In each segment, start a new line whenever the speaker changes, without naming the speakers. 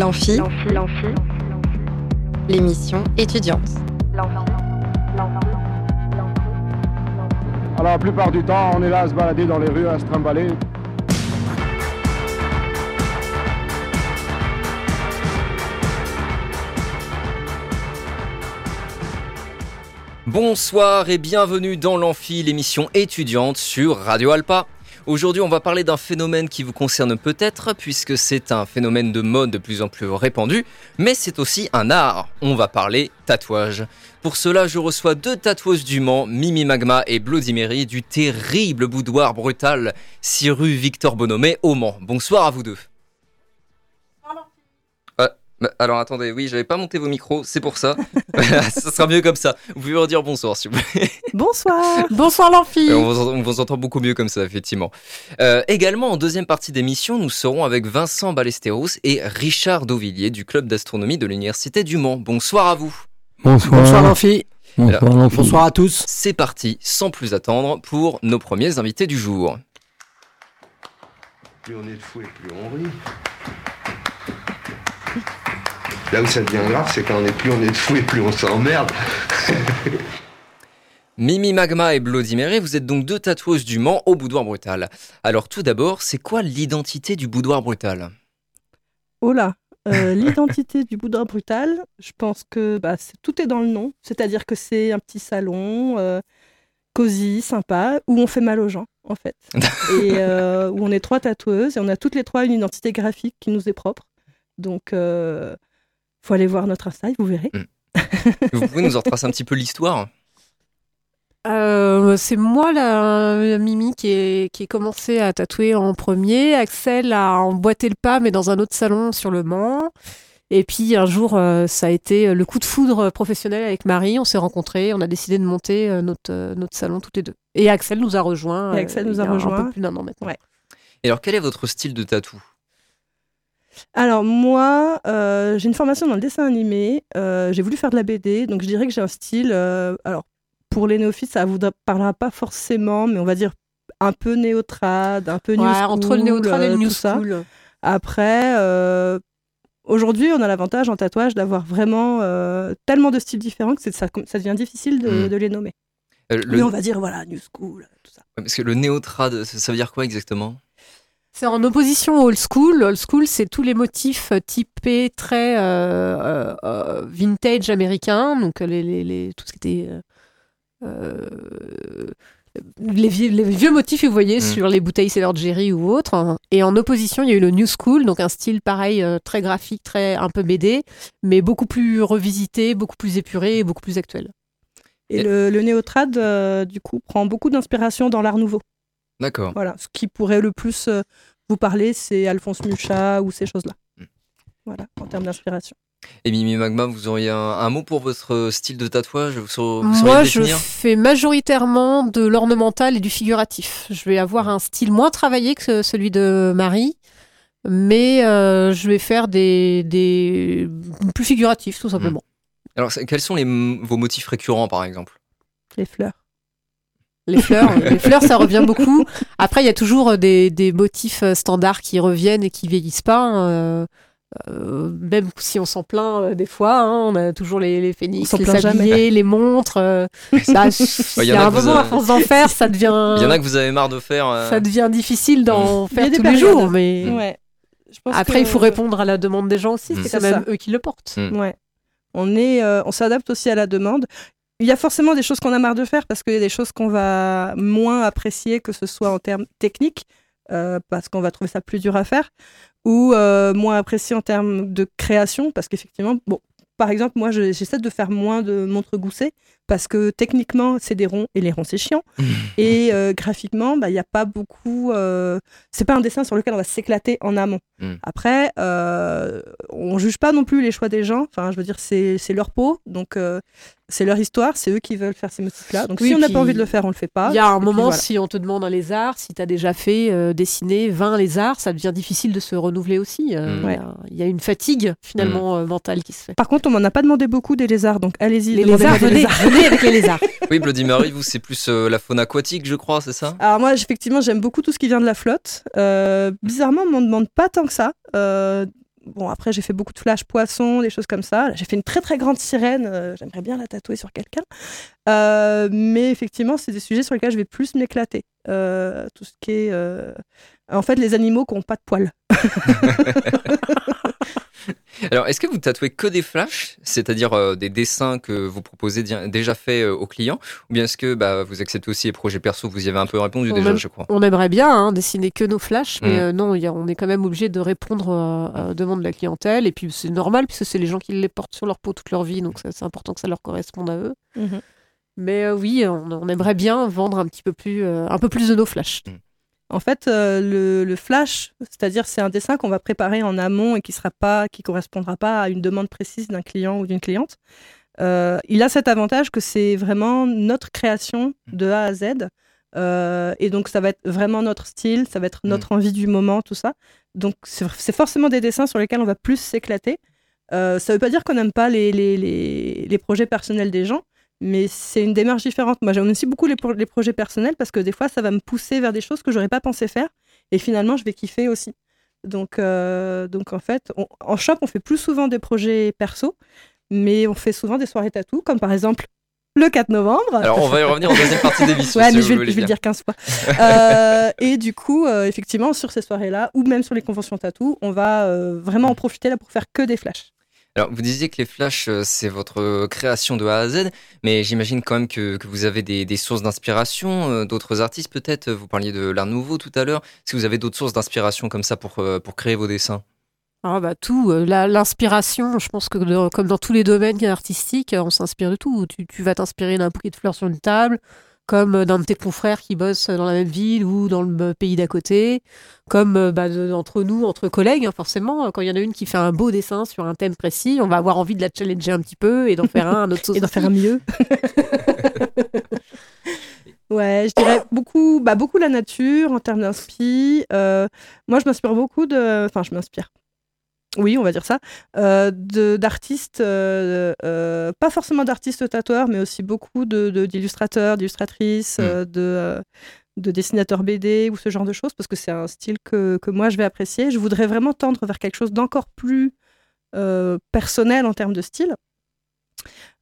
L'amphi, l'émission étudiante.
Alors la plupart du temps, on est là à se balader dans les rues, à se trimballer.
Bonsoir et bienvenue dans l'Amphi, l'émission étudiante sur Radio Alpa. Aujourd'hui, on va parler d'un phénomène qui vous concerne peut-être, puisque c'est un phénomène de mode de plus en plus répandu, mais c'est aussi un art. On va parler tatouage. Pour cela, je reçois deux tatoueuses du Mans, Mimi Magma et Bloody Mary, du terrible boudoir brutal, 6 rue Victor Bonomé au Mans. Bonsoir à vous deux. Bah, alors attendez, oui, j'avais pas monté vos micros, c'est pour ça. ça sera mieux comme ça. Vous pouvez redire bonsoir, s'il vous plaît.
Bonsoir. bonsoir l'amphi.
On vous, on vous entend beaucoup mieux comme ça, effectivement. Euh, également, en deuxième partie d'émission, nous serons avec Vincent Ballesteros et Richard Dauvillier du club d'astronomie de l'Université du Mans. Bonsoir à vous.
Bonsoir.
Bonsoir l'amphi.
Bonsoir,
Alors,
l'enfant.
Bonsoir à tous.
C'est parti, sans plus attendre, pour nos premiers invités du jour.
Plus on est de fou et plus on rit. Là où ça devient grave, c'est quand on est plus on est de fou et plus on s'emmerde.
Mimi Magma et Bloody Mary, vous êtes donc deux tatoueuses du Mans au boudoir brutal. Alors tout d'abord, c'est quoi l'identité du boudoir brutal?
Oh là, euh, l'identité du boudoir brutal, je pense que bah, tout est dans le nom. C'est-à-dire que c'est un petit salon euh, cosy, sympa, où on fait mal aux gens, en fait. et euh, où on est trois tatoueuses et on a toutes les trois une identité graphique qui nous est propre. Donc, euh, faut aller voir notre Insta, vous verrez.
Vous pouvez nous en retracer un petit peu l'histoire?
Euh, c'est moi la Mimi qui est qui est commencé à tatouer en premier. Axel a emboîté le pas mais dans un autre salon sur le Mans. Et puis un jour, euh, ça a été le coup de foudre professionnel avec Marie. On s'est rencontrés, on a décidé de monter euh, notre euh, notre salon toutes les deux. Et Axel nous a rejoint.
Et Axel
euh,
nous a
y Un peu plus d'un an maintenant.
Ouais.
Et alors quel est votre style de tatou?
Alors moi, euh, j'ai une formation dans le dessin animé. euh, j'ai voulu faire de la BD, donc je dirais que j'ai un style. euh, alors pour les néophytes, ça vous parlera pas forcément, mais on va dire un peu néotrad, un peu new
Ouais,
school,
entre le néotrad et le
euh,
new
tout ça.
school.
Après, euh, aujourd'hui, on a l'avantage en tatouage d'avoir vraiment euh, tellement de styles différents que c'est- ça, ça devient difficile de,
Mm.
de les nommer.
Euh, le-
Mais on va dire voilà new school, tout ça.
Parce que le néotrad, ça ça veut dire quoi exactement?
C'est en opposition au old school. Old school, c'est tous les motifs euh, typés très euh, euh, vintage américain, donc les, les, les- tout ce qui était euh, les, vieux, les vieux motifs que vous voyez
Mm.
sur les bouteilles Sailor Jerry ou autres. Et en opposition, il y a eu le new school, donc un style pareil, très graphique, très un peu BD, mais beaucoup plus revisité, beaucoup plus épuré et beaucoup plus actuel.
Et
Et-
le, le néotrad, euh, du coup, prend beaucoup d'inspiration dans l'art nouveau.
D'accord.
Voilà, ce qui pourrait le plus euh, vous parler, c'est Alphonse Mucha ou ces choses-là.
Mm.
Voilà, en termes d'inspiration.
Et Mimi Magma, vous auriez un, un mot pour votre style de tatouage Vous,
Moi, je fais majoritairement de l'ornemental et du figuratif. Je vais avoir un style moins travaillé que ce- celui de Marie, mais euh, je vais faire des, des plus figuratifs, tout simplement.
Alors c'est- quels sont les, vos motifs récurrents par exemple?
Les fleurs.
Les fleurs, les fleurs, ça revient beaucoup. Après, il y a toujours des, des motifs euh, standards qui reviennent et qui vieillissent pas. hein. Euh, euh, même si on s'en plaint euh, des fois, hein, on a toujours les, les phénix, les
jamais.
sabliers, les montres. euh, bah,
Bah,
il
y a
un moment, à force d'en faire, ça devient,
Il y en a que vous avez marre de faire. euh,
ça devient difficile d'en
Il y a
faire
des
tous les jours. Mais
Ouais. Je pense
après,
que-
il faut répondre à la demande des gens aussi.
Mm.
C'est
C'est
quand même
ça.
eux qui le portent.
Mm.
Ouais. On est, euh, on s'adapte aussi à la demande. Il y a forcément des choses qu'on a marre de faire parce qu'il y a des choses qu'on va moins apprécier, que ce soit en termes techniques, euh, parce qu'on va trouver ça plus dur à faire, ou euh, moins apprécié en termes de création, parce qu'effectivement, bon, par exemple, moi, je- j'essaie de faire moins de montres goussées parce que techniquement, c'est des ronds et les ronds, c'est chiant. et euh, graphiquement, bah, il n'y a pas beaucoup. euh, c'est pas un dessin sur lequel on va s'éclater en amont.
Mm.
Après, euh, on juge pas non plus les choix des gens. Enfin, je veux dire, c'est c'est leur peau, donc euh, c'est leur histoire, c'est eux qui veulent faire ces motifs-là. Donc
Oui,
si on n'a pas envie de le faire, on le fait pas.
Il y a un moment,
voilà.
si on te demande un lézard, si tu as déjà fait euh, dessiner 20 lézards, ça devient difficile de se renouveler aussi. Euh,
Mm.
il y a- Il y, a une fatigue finalement euh, mentale qui se fait.
Par contre, on m'en a pas demandé beaucoup des lézards, donc allez-y.
Les lézards, venez,
lézards.
venez avec les lézards.
Oui, Bloody Mary, vous, c'est plus euh, la faune aquatique, je crois, c'est ça?
Alors moi, effectivement, j'aime beaucoup tout ce qui vient de la flotte. Euh, bizarrement, on m'en demande pas tant que ça. Euh, bon, après, j'ai fait beaucoup de flash poissons, des choses comme ça. J'ai fait une très très grande sirène. euh, J'aimerais bien la tatouer sur quelqu'un. Euh, mais effectivement, c'est des sujets sur lesquels je vais plus m'éclater. Euh, tout ce qui est. En fait, les animaux qui n'ont pas de poils.
Alors, est-ce que vous tatouez que des flashs, c'est-à-dire euh, des dessins que vous proposez déjà faits euh, aux clients, ou bien est-ce que bah, vous acceptez aussi les projets perso? Vous y avez un peu répondu
On
déjà,
aime-
je crois.
On aimerait bien hein, dessiner que nos flashs, mais
Mm.
euh, non, il y a- on est quand même obligé de répondre euh, aux demandes de la clientèle. Et puis c'est normal, puisque c'est les gens qui les portent sur leur peau toute leur vie, donc c'est important que ça leur corresponde à eux. Mais euh, oui, on, on aimerait bien vendre un petit peu plus, euh, un peu plus de nos flashs.
En fait, euh, le, le flash, c'est-à-dire c'est un dessin qu'on va préparer en amont et qui sera pas, qui correspondra pas à une demande précise d'un client ou d'une cliente. Euh, il a cet avantage que c'est vraiment notre création de A à Z. Euh, et donc, ça va être vraiment notre style, ça va être notre envie du moment, tout ça. Donc, c'est forcément des dessins sur lesquels on va plus s'éclater. Ça veut pas dire qu'on n'aime pas les, les, les, les projets personnels des gens, mais c'est une démarche différente. Moi, j'aime aussi beaucoup les, pro- les projets personnels parce que des fois, ça va me pousser vers des choses que j'aurais pas pensé faire. Et finalement, je vais kiffer aussi. Donc, euh, donc en fait, on- en shop, on fait plus souvent des projets perso, mais on fait souvent des soirées tatou, comme par exemple le 4 novembre.
Alors, on va y revenir en deuxième partie d'émission.
Ouais,
si
mais
vous
je vais,
voulez
je vais le dire 15 fois. Euh, et du coup, euh, effectivement, sur ces soirées-là, ou même sur les conventions tatou, on va vraiment en profiter là pour faire que des flashs.
Alors, vous disiez que les flashs, euh, c'est votre euh, création de A à Z, mais j'imagine quand même que, que vous avez des, sources d'inspiration, euh, d'autres artistes peut-être. Vous parliez de l'art nouveau tout à l'heure. Si vous avez d'autres sources d'inspiration comme ça pour, pour créer vos dessins?
Ah bah tout, l'inspiration, je pense que comme dans tous les domaines artistiques, on s'inspire de tout. Tu vas t'inspirer d'un bouquet de fleurs sur une table, comme euh, d'un de tes confrères qui bosse dans la même ville ou dans le euh, pays d'à côté, comme euh, bah, de- entre nous, entre collègues, hein, forcément. euh, Quand il y en a une qui fait un beau dessin sur un thème précis, on va avoir envie de la challenger un petit peu et d'en faire un, un autre sauce
Et d'en faire un mieux. ouais, je dirais beaucoup, bah, beaucoup la nature en termes d'inspi. Euh, moi, je m'inspire beaucoup de. Enfin, je m'inspire. Oui, on va dire ça. euh, de- d'artistes, euh, euh, pas forcément d'artistes tatoueurs, mais aussi beaucoup de- de- d'illustrateurs, d'illustratrices,
Mm.
de, de dessinateurs BD ou ce genre de choses, parce que c'est un style que, que moi je vais apprécier. Je voudrais vraiment tendre vers quelque chose d'encore plus personnel en termes de style.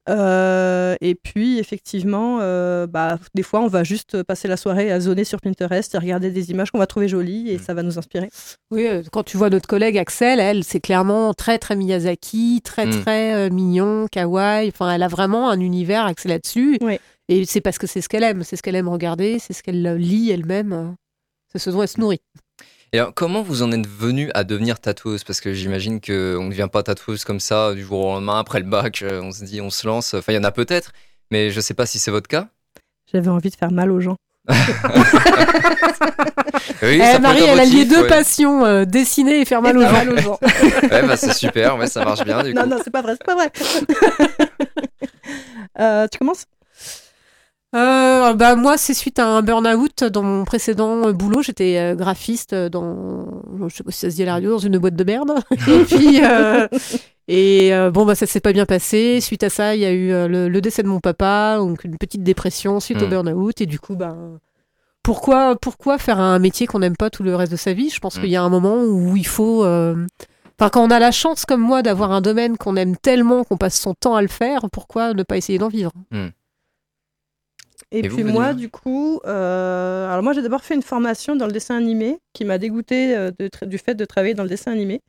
Euh, et puis, effectivement, euh, bah, des fois, on va juste passer la soirée à zoner sur Pinterest et regarder des images qu'on va trouver jolies et
Mm.
ça va nous inspirer.
Oui, euh, quand tu vois notre collègue Axel, elle, c'est clairement très très Miyazaki, très
Mm.
très euh, mignon, kawaii. Enfin, elle a vraiment un univers axé là-dessus.
Oui.
Et c'est parce que c'est ce qu'elle aime, c'est ce qu'elle aime regarder, c'est ce qu'elle lit elle-même. C'est ce dont elle se nourrit.
Et alors, comment vous en êtes venu à devenir tatoueuse? Parce que j'imagine qu'on ne devient pas tatoueuse comme ça du jour au lendemain, après le bac, euh, on se dit, on se lance. Enfin, il y en a peut-être, mais je ne sais pas si c'est votre cas.
J'avais envie de faire mal aux gens.
Oui,
Eh, Marie, elle a lié deux
ouais.
passions, euh, dessiner et faire mal
Et
aux gens.
Ouais, bah, c'est super, ouais, ça marche bien du coup.
non, non, c'est pas vrai, c'est pas vrai. Euh, tu commences?
Euh, bah, moi, c'est suite à un burn-out dans mon précédent euh, boulot. J'étais euh, graphiste dans, je sais pas si ça se dit à la radio, dans une boîte de merde. et puis, euh, et euh, bon, bah, ça s'est pas bien passé. Suite à ça, il y a eu le, le décès de mon papa, donc une petite dépression suite au
Mm.
burn-out. Et du coup, bah, pourquoi, pourquoi faire un métier qu'on n'aime pas tout le reste de sa vie? Je pense
Mm.
qu'il y a un moment où il faut. Enfin, quand on a la chance comme moi d'avoir un domaine qu'on aime tellement qu'on passe son temps à le faire, pourquoi ne pas essayer d'en vivre?
Et, puis moi, du coup, euh, alors moi j'ai d'abord fait une formation dans le dessin animé qui m'a dégoûté du fait de travailler dans le dessin animé.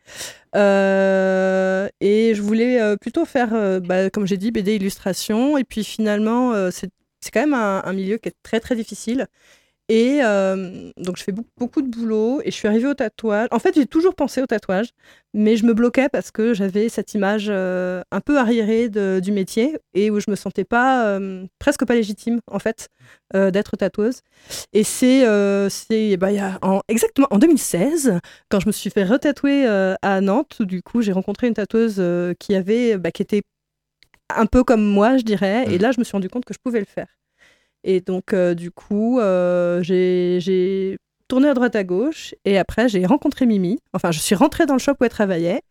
Euh, et je voulais euh, plutôt faire, euh, bah, comme j'ai dit, BD illustration. Et puis finalement, euh, c'est c'est quand même un, un milieu qui est très très difficile. Et euh, donc je fais beaucoup, de boulot et je suis arrivée au tatouage. En fait, j'ai toujours pensé au tatouage, mais je me bloquais parce que j'avais cette image euh, un peu arriérée de- du métier et où je me sentais pas, euh, presque pas légitime en fait, d'être tatoueuse. Et c'est, euh, c'est, bah, il y a en, exactement en 2016, quand je me suis fait retatouer à Nantes, où, du coup j'ai rencontré une tatoueuse qui avait, bah, qui était un peu comme moi, je dirais. Et
Mhm.
là, je me suis rendu compte que je pouvais le faire. Et donc, euh, du coup, euh, j'ai tourné à droite à gauche. Et après, j'ai rencontré Mimi. Enfin, je suis rentrée dans le shop où elle travaillait.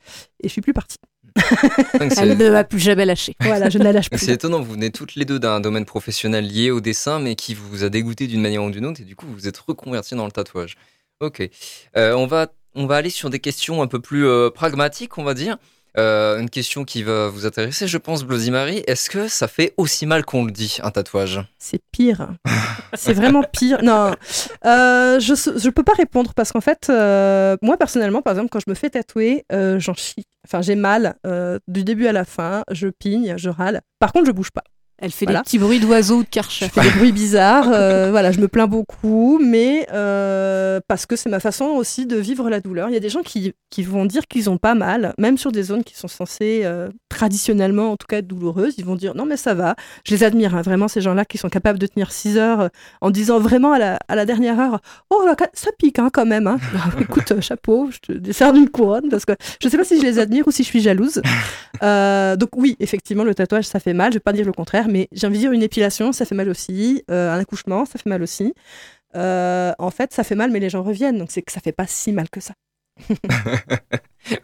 Et je suis plus partie.
Elle ne va plus jamais lâcher.
Voilà, je ne la lâche plus.
C'est étonnant, vous venez toutes les deux d'un domaine professionnel lié au dessin, mais qui vous a dégoûté d'une manière ou d'une autre, et du coup, vous vous êtes reconverti dans le tatouage. Ok. Euh, on va on va aller sur des questions un peu plus euh, pragmatiques, on va dire. Euh, une question qui va vous intéresser, je pense, Bloody Mary. Est-ce que ça fait aussi mal qu'on le dit, un tatouage?
C'est pire. c'est vraiment pire. Non, euh, je je peux pas répondre parce qu'en fait, euh, moi personnellement, par exemple, quand je me fais tatouer, j'en chie. Enfin, j'ai mal du début à la fin. Je pigne, je râle. Par contre, je bouge pas.
Elle fait
Voilà.
des petits bruits d'oiseaux ou de karcher.
Je fais des bruits bizarres. euh, voilà, je me plains beaucoup, mais euh, parce que c'est ma façon aussi de vivre la douleur. Il y a des gens qui, qui vont dire qu'ils ont pas mal, même sur des zones qui sont censées euh, traditionnellement, en tout cas, être douloureuses. Ils vont dire non, mais ça va. Je les admire, hein, vraiment, ces gens-là qui sont capables de tenir 6 heures en disant vraiment à la, à la dernière heure Oh, là, ça pique hein, quand même. Hein. Bah, écoute, chapeau, je te décerne une couronne parce que je sais pas si je les admire ou si je suis jalouse. Donc, oui, effectivement, le tatouage, ça fait mal. Je vais pas dire le contraire, mais j'ai envie de dire une épilation, ça fait mal aussi. Euh, un accouchement, ça fait mal aussi. Euh, en fait, ça fait mal, mais les gens reviennent. Donc, c'est que ça fait pas si mal que ça.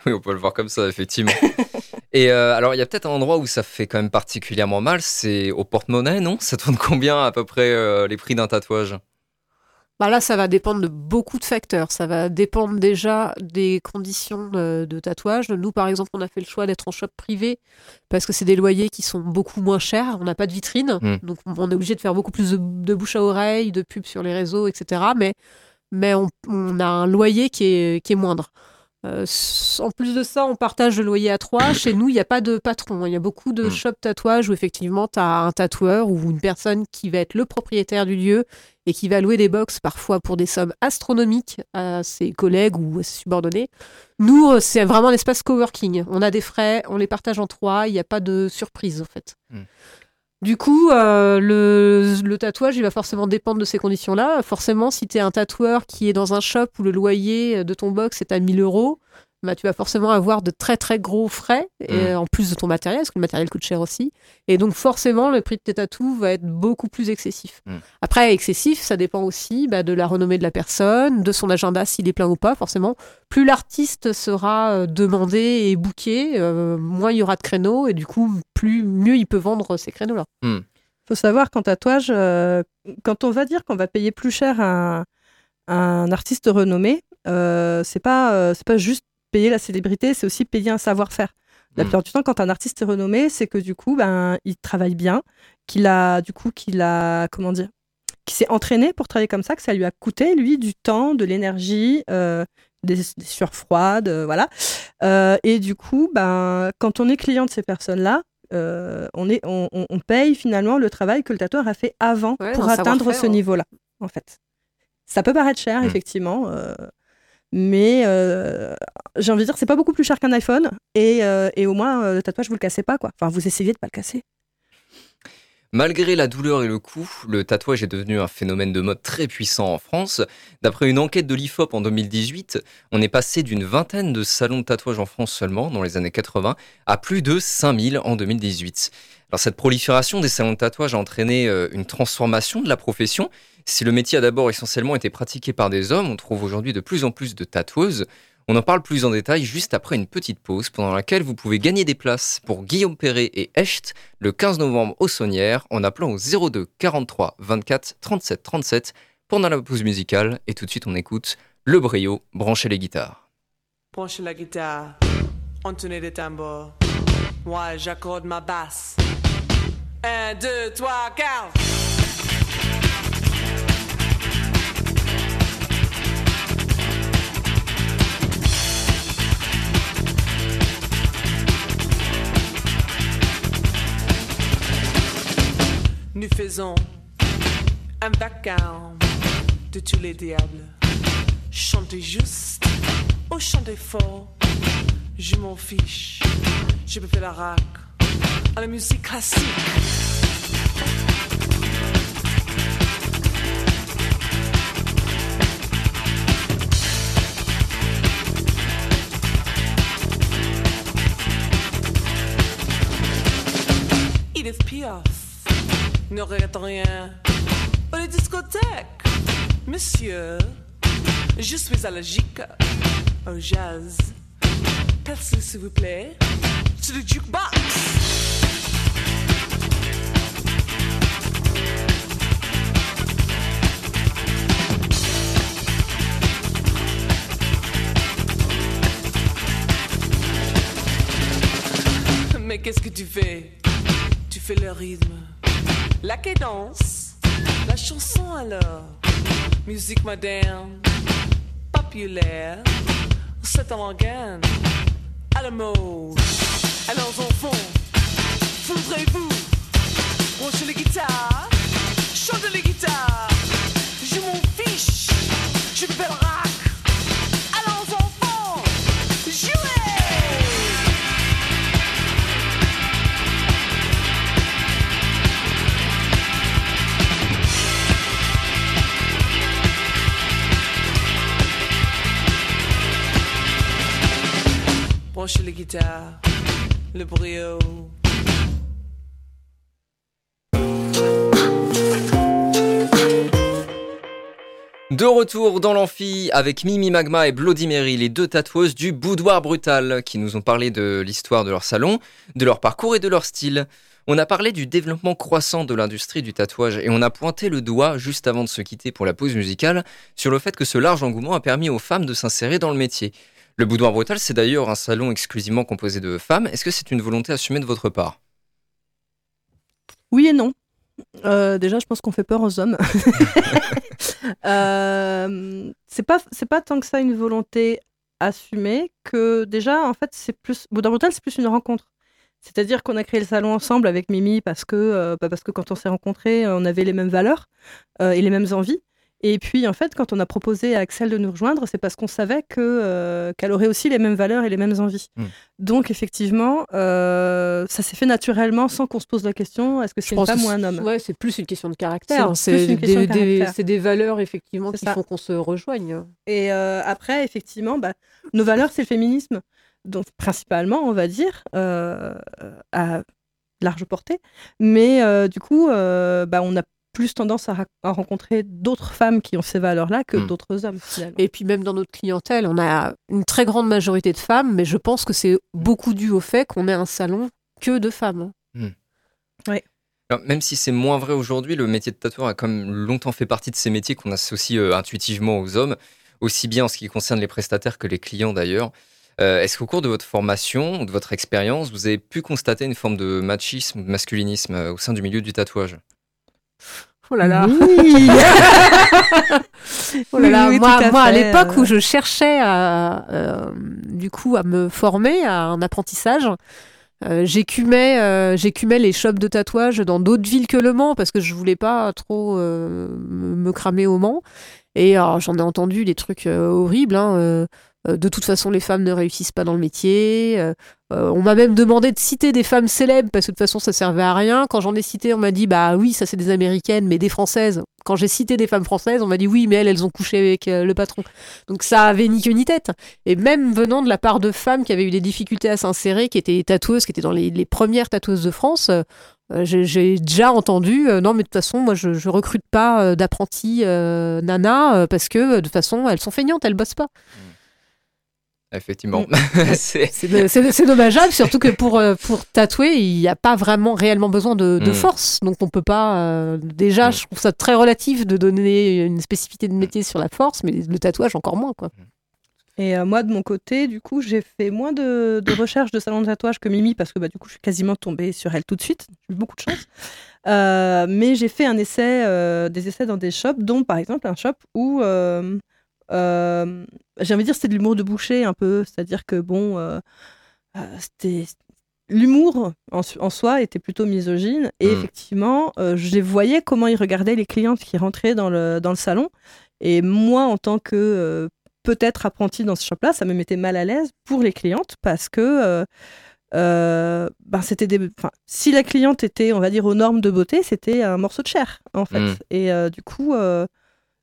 Oui, on peut le voir comme ça, effectivement. Et euh, alors, il y a peut-être un endroit où ça fait quand même particulièrement mal, c'est au porte-monnaie, non? Ça tourne combien à peu près les prix d'un tatouage?
Bah là, ça va dépendre de beaucoup de facteurs. Ça va dépendre déjà des conditions de, de tatouage. Nous, par exemple, on a fait le choix d'être en shop privé parce que c'est des loyers qui sont beaucoup moins chers. On n'a pas de vitrine,
Mm.
donc on est obligé de faire beaucoup plus de, de bouche à oreille, de pubs sur les réseaux, etc. Mais, mais on, on a un loyer qui est, qui est moindre. Euh, en plus de ça, on partage le loyer à trois. Chez nous, il n'y a pas de patron. Il y a beaucoup de
Mm.
shops tatouage où effectivement, tu as un tatoueur ou une personne qui va être le propriétaire du lieu et qui va louer des box parfois pour des sommes astronomiques à ses collègues ou à ses subordonnés. Nous, euh, c'est vraiment un espace coworking. On a des frais, on les partage en trois, il n'y a pas de surprise en fait.
Hmm.
Du coup, euh, le, tatouage, il va forcément dépendre de ces conditions-là. Forcément, si tu un tatoueur qui est dans un shop où le loyer de ton box est à 1000 euros, bah, tu vas forcément avoir de très très gros frais, et, en plus de ton matériel, parce que le matériel coûte cher aussi. Et donc forcément, le prix de tes tatous va être beaucoup plus excessif.
Mm.
Après, excessif, ça dépend aussi bah, de la renommée de la personne, de son agenda, s'il est plein ou pas, forcément. Plus l'artiste sera euh, demandé et booké, euh, moins il y aura de créneaux, et du coup, plus mieux il peut vendre ces créneaux-là.
faut savoir qu'en tatouage, euh, quand on va dire qu'on va payer plus cher un, un artiste renommé, euh, c'est pas, euh, c'est pas juste payer la célébrité, c'est aussi payer un savoir-faire. La
Mm.
plupart du temps, quand un artiste est renommé, c'est que du coup, ben, il travaille bien, qu'il a, du coup, qu'il a, comment dire, qu'il s'est entraîné pour travailler comme ça, que ça lui a coûté, lui, du temps, de l'énergie, euh, des, des sueurs froides, euh, voilà. Euh, et du coup, ben, quand on est client de ces personnes-là, on, est, on, paye finalement le travail que le tatoueur a fait avant
Ouais,
pour atteindre ce
hein.
niveau-là, en fait. Ça peut paraître cher,
Mm.
effectivement, mais euh, j'ai envie de dire, c'est pas beaucoup plus cher qu'un iPhone, et, euh, au moins, euh, le tatouage, vous le cassez pas, quoi. Enfin, vous essayez de pas le casser.
Malgré la douleur et le coût, le tatouage est devenu un phénomène de mode très puissant en France. D'après une enquête de l'IFOP en 2018, on est passé d'une vingtaine de salons de tatouage en France seulement, dans les années 80, à plus de 5000 en 2018. Alors cette prolifération des salons de tatouage a entraîné euh, une transformation de la profession. Si le métier a d'abord essentiellement été pratiqué par des hommes, on trouve aujourd'hui de plus en plus de tatoueuses. On en parle plus en détail juste après une petite pause pendant laquelle vous pouvez gagner des places pour Guillaume Perret et Echt le 15 novembre au Saunière en appelant au 02 43 24 37 37 pendant la pause musicale. Et tout de suite, on écoute Le Brio, brancher les guitares.
Branchez la guitare. Moi, j'accorde ma basse. Un, deux, trois, quatre. Nous faisons un vacarme de tous les diables. Chantez juste ou chantez fort, je m'en fiche. Je peux faire la rac à la musique classique. Edith Piaf ne regrette rien. Aux les discothèques, monsieur, je suis allergique au jazz. Percez s'il vous plaît, c'est le jukebox. Mais qu'est-ce que tu fais? Tu fais le rythme la cadence, la chanson alors. Musique moderne, populaire, c'est organe, à la mode. Alors enfants, fondrez-vous, branchez les guitares, chantez les guitares. Je m'en fiche, je fais le
De retour dans l'amphi avec Mimi Magma et Bloody Mary, les deux tatoueuses du Boudoir Brutal, qui nous ont parlé de l'histoire de leur salon, de leur parcours et de leur style. On a parlé du développement croissant de l'industrie du tatouage et on a pointé le doigt, juste avant de se quitter pour la pause musicale, sur le fait que ce large engouement a permis aux femmes de s'insérer dans le métier. Le Boudoir Brutal, c'est d'ailleurs un salon exclusivement composé de femmes. Est-ce que c'est une volonté assumée de votre part?
Oui et non. Euh, déjà, je pense qu'on fait peur aux hommes. euh, c'est pas c'est pas tant que ça une volonté assumée que déjà en fait c'est plus Bouddha Brutal c'est plus une rencontre. C'est-à-dire qu'on a créé le salon ensemble avec Mimi parce que euh, bah, parce que quand on s'est rencontrés on avait les mêmes valeurs et les mêmes envies. Et puis en fait quand on a proposé à Axel de nous rejoindre c'est parce qu'on savait que euh, qu'elle aurait aussi les mêmes valeurs et les mêmes envies.
Mm.
Donc effectivement euh, ça s'est fait naturellement sans qu'on se pose la question est-ce que c'est une femme ou un homme?
Ouais, c'est plus une question de caractère.
C'est
des,
de
des-
caractère.
c'est des valeurs effectivement qui
ça.
font qu'on se rejoigne.
Et euh, après, effectivement, bah, nos valeurs, c'est le féminisme. Donc, principalement, on va dire, euh, à large portée. Mais euh, du coup, euh, bah, on a plus tendance à, rencontrer d'autres femmes qui ont ces valeurs-là que
Mm.
d'autres hommes, finalement.
Et puis même dans notre clientèle, on a une très grande majorité de femmes, mais je pense que c'est beaucoup dû au fait qu'on ait un salon que de femmes.
Alors, même si c'est moins vrai aujourd'hui, le métier de tatoueur a quand même longtemps fait partie de ces métiers qu'on associe euh, intuitivement aux hommes, aussi bien en ce qui concerne les prestataires que les clients d'ailleurs. Euh, Est-ce qu'au cours de votre formation ou de votre expérience, vous avez pu constater une forme de machisme, de masculinisme euh, au sein du milieu du tatouage?
Oh là là.
Oui.
Oh là là,
Oui,
moi,
à
moi, à
fait,
l'époque où je cherchais à, euh, du coup à me former à un apprentissage, euh, j'écumais, euh, j'écumais les shops de tatouage dans d'autres villes que Le Mans parce que je voulais pas trop me me cramer au Mans. Et j'en ai entendu des trucs horribles. hein, de toute façon, les femmes ne réussissent pas dans le métier. euh, euh, on m'a même demandé de citer des femmes célèbres parce que de toute façon, ça servait à rien. Quand j'en ai cité, on m'a dit bah oui, ça c'est des américaines, mais des françaises. Quand j'ai cité des femmes françaises, on m'a dit oui, mais elles, elles ont couché avec euh, le patron. Donc ça avait ni queue ni tête. Et même venant de la part de femmes qui avaient eu des difficultés à s'insérer, qui étaient tatoueuses, qui étaient dans les, premières tatoueuses de France, euh, euh, j'ai déjà entendu euh, non, mais de toute façon, moi je, je recrute pas euh, d'apprentis euh, nana euh, parce que euh, de toute façon, elles sont feignantes, elles bossent pas.
Effectivement. C'est-
C'est dommageable, surtout que pour, euh, pour tatouer, il n'y a pas vraiment réellement besoin de, de
Mm.
force. Donc on peut pas. euh, déjà,
Mm.
je trouve ça très relatif de donner une spécificité de métier sur la force, mais le tatouage encore moins. Quoi.
Et euh, moi, de mon côté, du coup, j'ai fait moins de, de recherches de salon de tatouage que Mimi parce que bah, du coup, je suis quasiment tombée sur elle tout de suite. J'ai eu beaucoup de chance. Euh, mais j'ai fait un essai, euh, des essais dans des shops, dont par exemple un shop où euh, j'ai envie de dire c'était de l'humour de boucher un peu, c'est-à-dire que bon, euh, euh, c'était l'humour en, soi était plutôt misogyne et
Mm.
effectivement, euh, je les voyais comment ils regardaient les clientes qui rentraient dans le dans le salon. Et moi, en tant que peut-être apprentie dans ce shop-là, ça me mettait mal à l'aise pour les clientes parce que euh, ben c'était des, si la cliente était, on va dire, aux normes de beauté, c'était un morceau de chair en fait.
Mm.
Et euh, du coup, euh,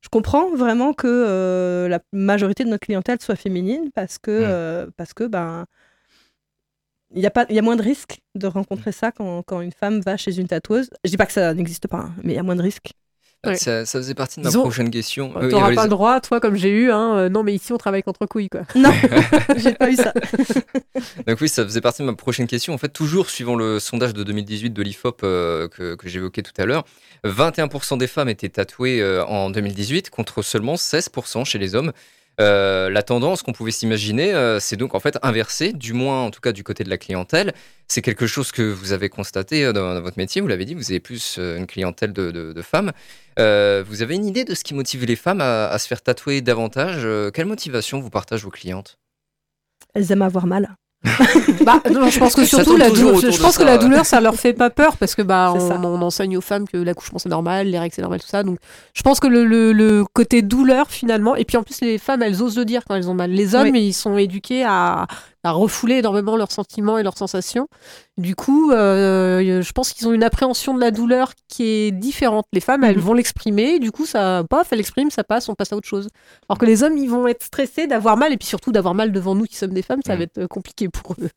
je comprends vraiment que euh, la majorité de notre clientèle soit féminine parce que
Mm.
euh, parce que ben il y a pas il y a moins de risques de rencontrer ça quand, quand une femme va chez une tatoueuse. Je dis pas que ça n'existe pas, hein, mais il y a moins de risques.
Ouais.
ça, ça faisait partie de ma
Disons-
prochaine question. Oui,
T'auras
allez-y.
pas le droit, toi, comme j'ai eu. Hein, euh, non, mais ici, on travaille contre couilles. Quoi.
Non, j'ai pas eu ça.
Donc oui, ça faisait partie de ma prochaine question. En fait, toujours suivant le sondage de 2018 de l'IFOP euh, que, que j'évoquais tout à l'heure, 21% des femmes étaient tatouées euh, en 2018 contre seulement 16% chez les hommes. Euh, la tendance qu'on pouvait s'imaginer, euh, c'est donc en fait inversé, du moins en tout cas du côté de la clientèle. C'est quelque chose que vous avez constaté euh, dans, votre métier, vous l'avez dit, vous avez plus une clientèle de, femmes. Vous avez une idée de ce qui motive les femmes à, se faire tatouer davantage Quelle motivation vous partagent vos clientes?
Elles aiment avoir mal.
Bah, non, je pense que
Ça
surtout la douleur, je pense
ça,
que la
ouais.
douleur ça leur fait pas peur parce que bah
ça.
on enseigne aux femmes que l'accouchement c'est normal, les règles c'est normal tout ça. Donc je pense que le, le, le côté douleur finalement et puis en plus les femmes elles osent le dire quand elles ont mal. Les hommes ils sont éduqués à, à refouler énormément leurs sentiments et leurs sensations. Du coup, euh, je pense qu'ils ont une appréhension de la douleur qui est différente. Les femmes elles
Mhm.
vont l'exprimer, du coup ça paf, elles l'expriment, ça passe, on passe à autre chose. Alors que les hommes ils vont être stressés d'avoir mal et puis surtout d'avoir mal devant nous qui sommes des femmes, ça va être euh, compliqué pour eux.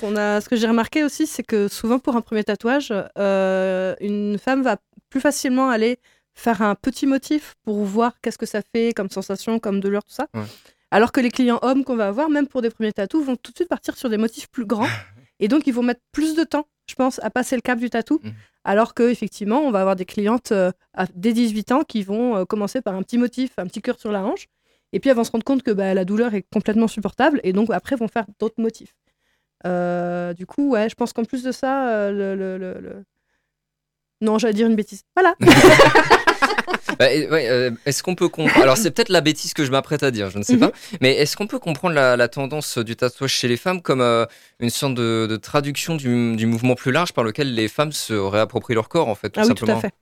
qu'on a, ce que j'ai remarqué aussi, c'est que souvent pour un premier tatouage, euh, une femme va plus facilement aller faire un petit motif pour voir qu'est-ce que ça fait comme sensation, comme douleur, tout ça.
Ouais.
Alors que les clients hommes qu'on va avoir, même pour des premiers tatous, vont tout de suite partir sur des motifs plus grands. Et donc, ils vont mettre plus de temps, je pense, à passer le cap du tatou.
Mhm.
Alors que effectivement, on va avoir des clientes euh, à, dès 18 ans qui vont euh, commencer par un petit motif, un petit cœur sur la hanche. Et puis, elles vont se rendre compte que bah, la douleur est complètement supportable. Et donc, après, vont faire d'autres motifs. Euh, du coup, ouais, je pense qu'en plus de ça, le, le- le- le- Non, j'allais dire une bêtise. Voilà.
Bah, ouais, euh, Est-ce qu'on peut comprendre Alors c'est peut-être la bêtise que je m'apprête à dire, je ne sais
Mhm.
pas. Mais est-ce qu'on peut comprendre la, la tendance du tatouage chez les femmes comme euh, une sorte de, de traduction du, du mouvement plus large par lequel les femmes se réapproprient leur corps en fait, tout
ah oui, tout
simplement?
à fait.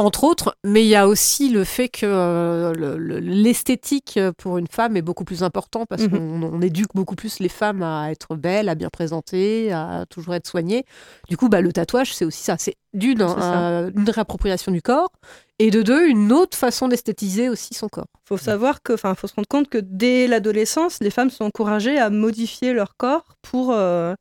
Entre autres, mais il y a aussi le fait que euh, le- le- l'esthétique euh, pour une femme est beaucoup plus important parce
Mhm.
qu'on on éduque beaucoup plus les femmes à être belles, à bien présenter, à toujours être soignées. Du coup, bah, le tatouage, c'est aussi ça. C'est d'une, un- une réappropriation du corps et de deux, une autre façon d'esthétiser aussi son corps.
faut savoir que, enfin, faut se rendre compte que dès l'adolescence, les femmes sont encouragées à modifier leur corps pour, euh,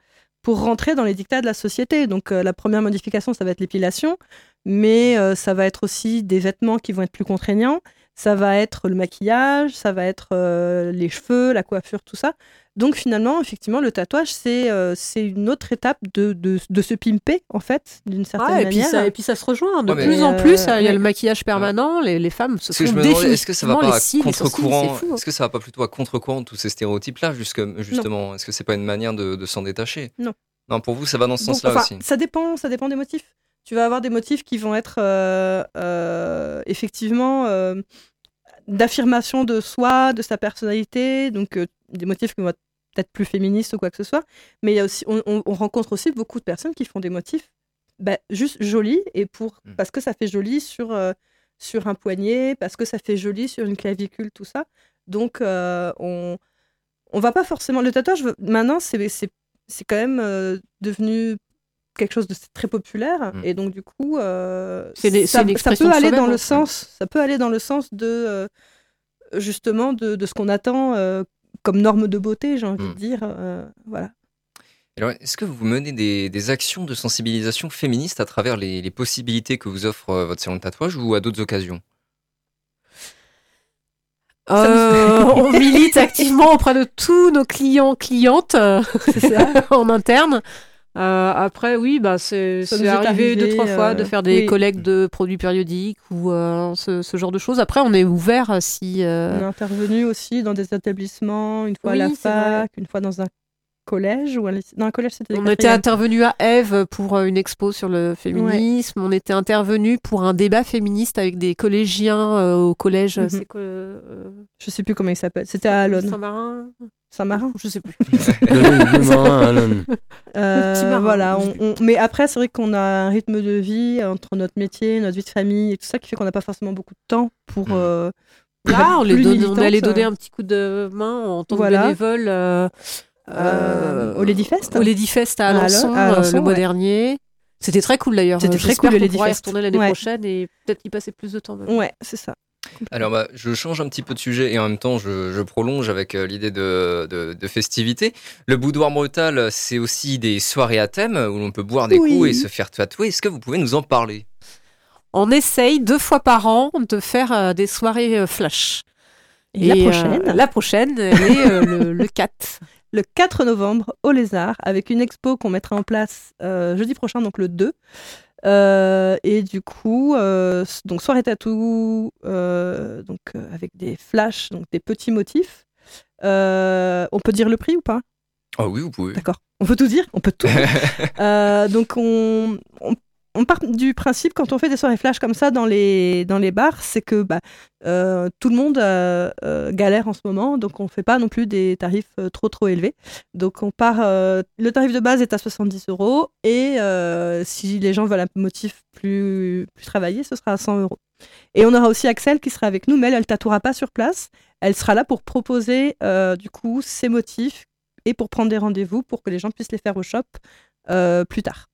pour rentrer dans les dictats de la société. Donc, euh, la première modification, ça va être l'épilation, mais euh, ça va être aussi des vêtements qui vont être plus contraignants. Ça va être le maquillage, ça va être euh, les cheveux, la coiffure, tout ça. Donc finalement, effectivement, le tatouage, c'est euh, c'est une autre étape de, de, de se pimper, en fait, d'une certaine
Ouais, et, puis
manière.
ça, et puis ça se rejoint. De
Ouais,
plus en
Euh,
plus, il y a le maquillage permanent. Les, les femmes se
que
font
est-ce que ça va pas à contre-courant
hein.
Est-ce que ça va pas plutôt à contre-courant de tous ces stéréotypes-là, justement? Est-ce que c'est pas une manière de, de s'en détacher?
Non.
Non, pour vous, ça va dans ce sens-là
enfin,
aussi.
Ça dépend, ça dépend des motifs. Tu vas avoir des motifs qui vont être euh, euh, effectivement euh, d'affirmation de soi, de sa personnalité, donc des motifs qui vont être peut-être plus féministes ou quoi que ce soit. Mais y a aussi, on, on- on rencontre aussi beaucoup de personnes qui font des motifs bah, juste jolis et pour
Mm.
parce que ça fait joli sur sur un poignet, parce que ça fait joli sur une clavicule, tout ça. Donc euh, on on va pas forcément le tatouage maintenant c'est quand même euh, devenu quelque chose de très populaire
Mm.
et donc du coup euh,
des-
ça, peut aller dans le sens ça peut aller dans le sens de euh, justement de, de ce qu'on attend euh, comme norme de beauté j'ai envie
Mm.
de dire euh, voilà
Alors, est-ce que vous menez des, des actions de sensibilisation féministe à travers les, les possibilités que vous offre euh, votre salon de tatouage ou à d'autres occasions?
Euh, on milite activement auprès de tous nos clients, clientes
ça
en interne. Euh, après, oui, bah, c'est
Ça
c'est
nous est
arrivé deux,
arrivé,
trois fois
euh,
de faire des
oui.
collectes de produits périodiques ou euh, ce, ce genre de choses. Après, on est ouvert si. euh,
on est intervenu aussi dans des établissements une fois à la fac une fois dans un collège ou un lycée dans un collège c'était
On était intervenu à Eve pour euh, une expo sur le féminisme. On était intervenu pour un débat féministe avec des collégiens euh, au collège. C'est quoi euh,
je sais plus comment il s'appelle c'était à Alonne
Saint-Marin
Saint-Marin
Je sais plus.
Marin.
Euh,
marin,
voilà, on- on- mais après, c'est vrai qu'on a un rythme de vie entre notre métier, notre vie de famille et tout ça qui fait qu'on n'a pas forcément beaucoup de temps pour.
Mm.
euh,
Là, on, les
plus
donne- on allait donner un petit coup de main en tant
Voilà.
que bénévole euh,
au Lady Fest.
au Lady Fest à
À
Alençon,
à
euh,
Alençon,
le mois
ouais.
dernier. C'était très cool d'ailleurs.
C'était
Euh,
très cool, le
qu'on
Lady
pourra y retourner l'année
Ouais.
prochaine et peut-être y passer plus de temps. même.
Ouais, c'est ça.
Alors, bah, je change un petit peu de sujet et en même temps, je, je prolonge avec euh, l'idée de, de, de festivité. Le boudoir brutal, c'est aussi des soirées à thème où l'on peut boire des
Oui.
coups et se faire tatouer. Est-ce que vous pouvez nous en parler?
On essaye deux fois par an de faire euh, des soirées euh, flash.
Et, la
euh,
prochaine,
La prochaine, elle est euh, le, le 4.
Le 4 novembre, au Lézard, avec une expo qu'on mettra en place euh, jeudi prochain, donc le 2. Euh, et du coup, euh, donc soirée tatou, donc avec des flashs, donc des petits motifs. On peut dire le prix ou pas?
Ah oui, vous pouvez.
D'accord. On peut tout dire On peut tout dire. Donc on, on, on part du principe quand on fait des soirées flash comme ça dans les, bars, c'est que bah, euh, tout le monde euh, euh, galère en ce moment, donc on fait pas non plus des tarifs trop trop élevés. Donc on part, le tarif de base est à 70 euros et si les gens veulent un motif plus, plus travaillé, ce sera à 100 euros. Et on aura aussi Axel qui sera avec nous, mais elle, elle tatouera pas sur place. Elle sera là pour proposer du coup ses motifs et pour prendre des rendez-vous pour que les gens puissent les faire au shop plus tard.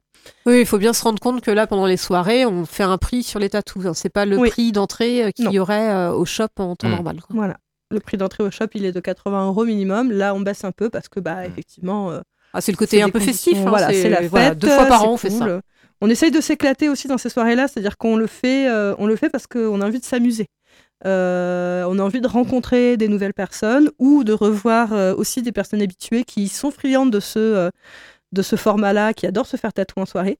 Oui, il faut bien se rendre compte que là, pendant les soirées, on fait un prix sur les tatous. hein. C'est pas le
Oui.
prix d'entrée euh, qu'il y aurait euh, au shop en temps
Mm.
normal. quoi.
Voilà. Le prix d'entrée au shop, il est de 80 euros minimum. Là, on baisse un peu parce que, bah,
Mm.
effectivement, euh,
Ah, c'est le côté un peu festif. hein,
Voilà, c'est la fête.
voilà, deux fois par an, on fait ça.
On essaye de s'éclater aussi dans ces soirées-là, c'est-à-dire qu'on le fait, euh, on le fait parce qu'on a envie de s'amuser. Euh, on a envie de rencontrer des nouvelles personnes ou de revoir euh, aussi des personnes habituées qui sont friandes de ce, euh, de ce format-là, qui adorent se faire tatouer en soirée.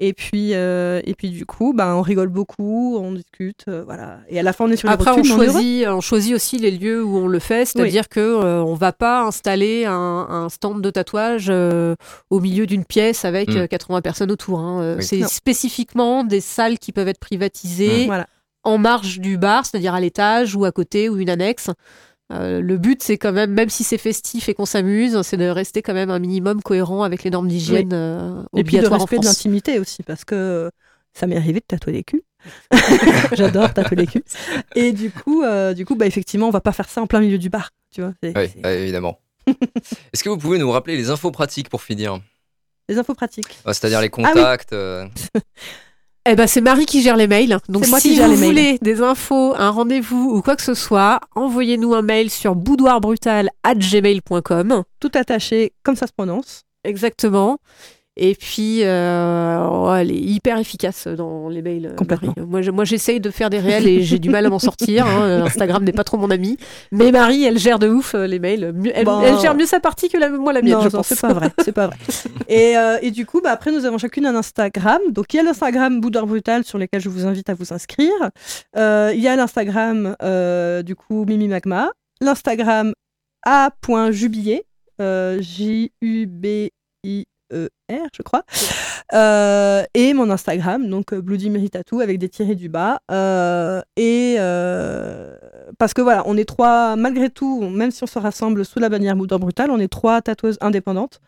Et puis, euh, et puis du coup, bah, on rigole beaucoup, on discute, euh, voilà. Et à la fin, on est sur les
Après, on choisit, on choisit aussi les lieux où on le fait, c'est-à-dire que euh, on va pas installer un, un stand de tatouage euh, au milieu d'une pièce avec
Mm.
euh, 80 personnes autour. hein.
Oui.
C'est spécifiquement des salles qui peuvent être privatisées
Voilà.
en marge du bar, c'est-à-dire à l'étage ou à côté ou une annexe. Euh, le but, c'est quand même, même si c'est festif et qu'on s'amuse, c'est de rester quand même un minimum cohérent avec les normes d'hygiène euh,
Et puis de
obligatoires en
respect de l'intimité aussi, parce que ça m'est arrivé de tatouer les culs. J'adore tatouer les culs. Et du coup, euh, du coup, bah effectivement, on va pas faire ça en plein milieu du bar, tu vois. c'est-
Oui,
c'est
bah, évidemment. Est-ce que vous pouvez nous rappeler les infos pratiques pour finir?
Des infos pratiques.
Ah, C'est-à-dire les
oui.
contacts euh,
Eh ben, c'est Marie qui gère les mails. Donc,
moi
si
qui gère
vous
les mails.
voulez des infos, un rendez-vous ou quoi que ce soit, envoyez-nous un mail sur boudoirbrutal@gmail.com.
Tout attaché, comme ça se prononce.
Exactement. Et puis, euh, oh, elle est hyper efficace dans les mails. euh,
Complètement.
Marie. Moi, je- moi, j'essaye de faire des réels et j'ai du mal à m'en sortir. hein. Instagram n'est pas trop mon ami. Mais Marie, elle gère de ouf euh, les mails. Elle,
Bon.
elle gère mieux sa partie que la, moi la mienne,
non,
je pense.
c'est pas vrai, c'est pas vrai. et, et du coup, bah, après, nous avons chacune un Instagram. Donc, il y a l'Instagram Boudoir Brutal sur lequel je vous invite à vous inscrire. Il y a l'Instagram, du coup, Mimi Magma. L'Instagram a.jubillet, euh, J-U-B-I-E-R, je crois. Euh, et mon Instagram, donc euh, Bloody Mary Tattoo avec des tirés du bas. Euh, et euh, parce que voilà, on est trois, malgré tout, même si on se rassemble sous la bannière Boudoir Brutal, on est trois tatoueuses indépendantes.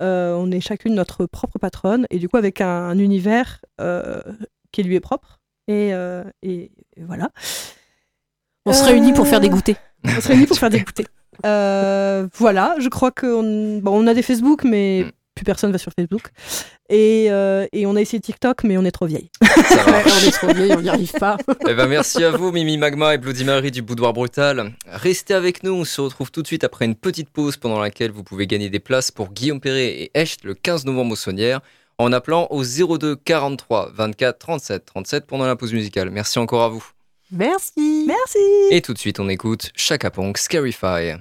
Euh, on est chacune notre propre patronne et du coup avec un, un univers euh, qui lui est propre. Et, euh, et- et voilà.
On se
Euh,
réunit pour faire des goûters.
On se réunit pour faire des goûters. Euh, voilà, je crois qu'on bon, on a des Facebook, mais
Mm.
Plus personne va sur Facebook. Et, euh, et on a essayé TikTok, mais on est trop vieille.
ça va.
Ouais, on est trop vieilles, on n'y arrive pas.
Eh ben, merci à vous, Mimi Magma et Bloody Mary du Boudoir Brutal. Restez avec nous, on se retrouve tout de suite après une petite pause pendant laquelle vous pouvez gagner des places pour Guillaume Perret et Echt le 15 novembre au Saunière en appelant au 02 43 24 37 37 pendant la pause musicale. Merci encore à vous.
Merci.
Merci
Et tout de suite, on écoute Chaka Ponk, Scarify.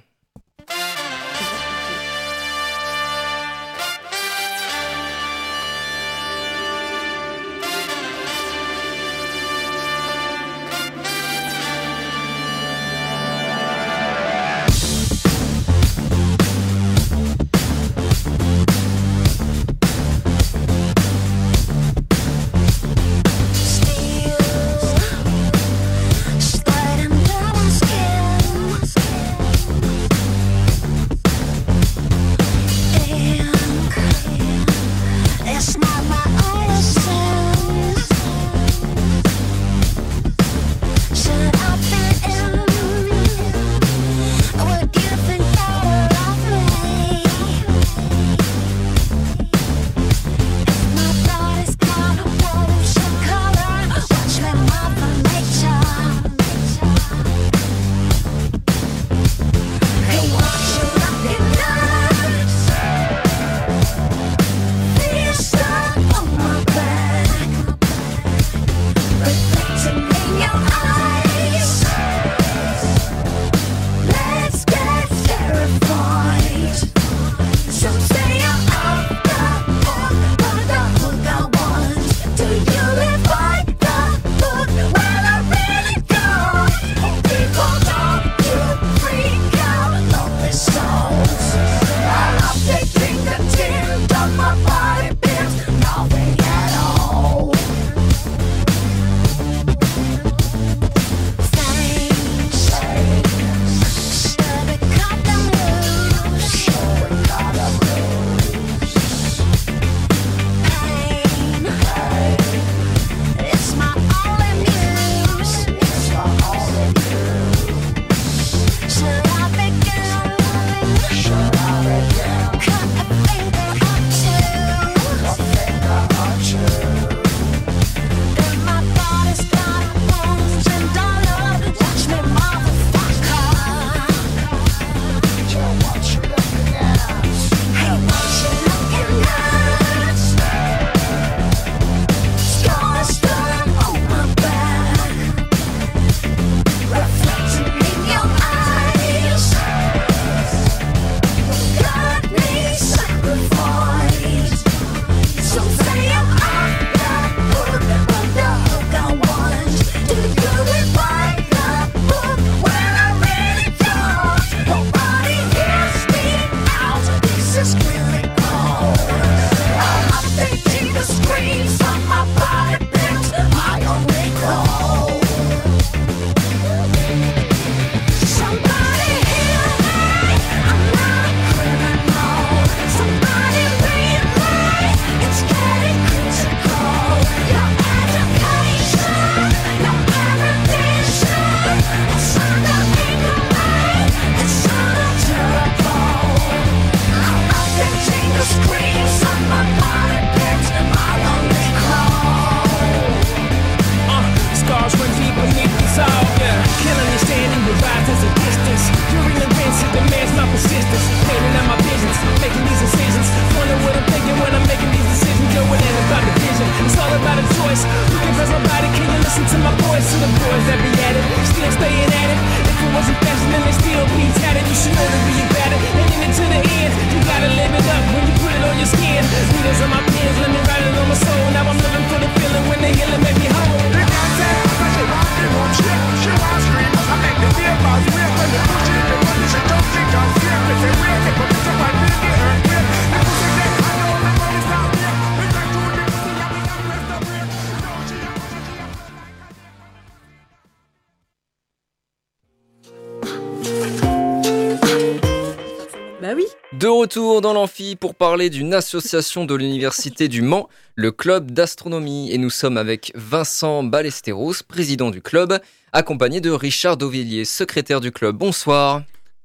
L'amphi pour parler d'une association de l'Université du Mans, le Club d'astronomie. Et nous sommes avec Vincent Ballesteros, président du club, accompagné de Richard Dauvilliers, secrétaire du club. Bonsoir.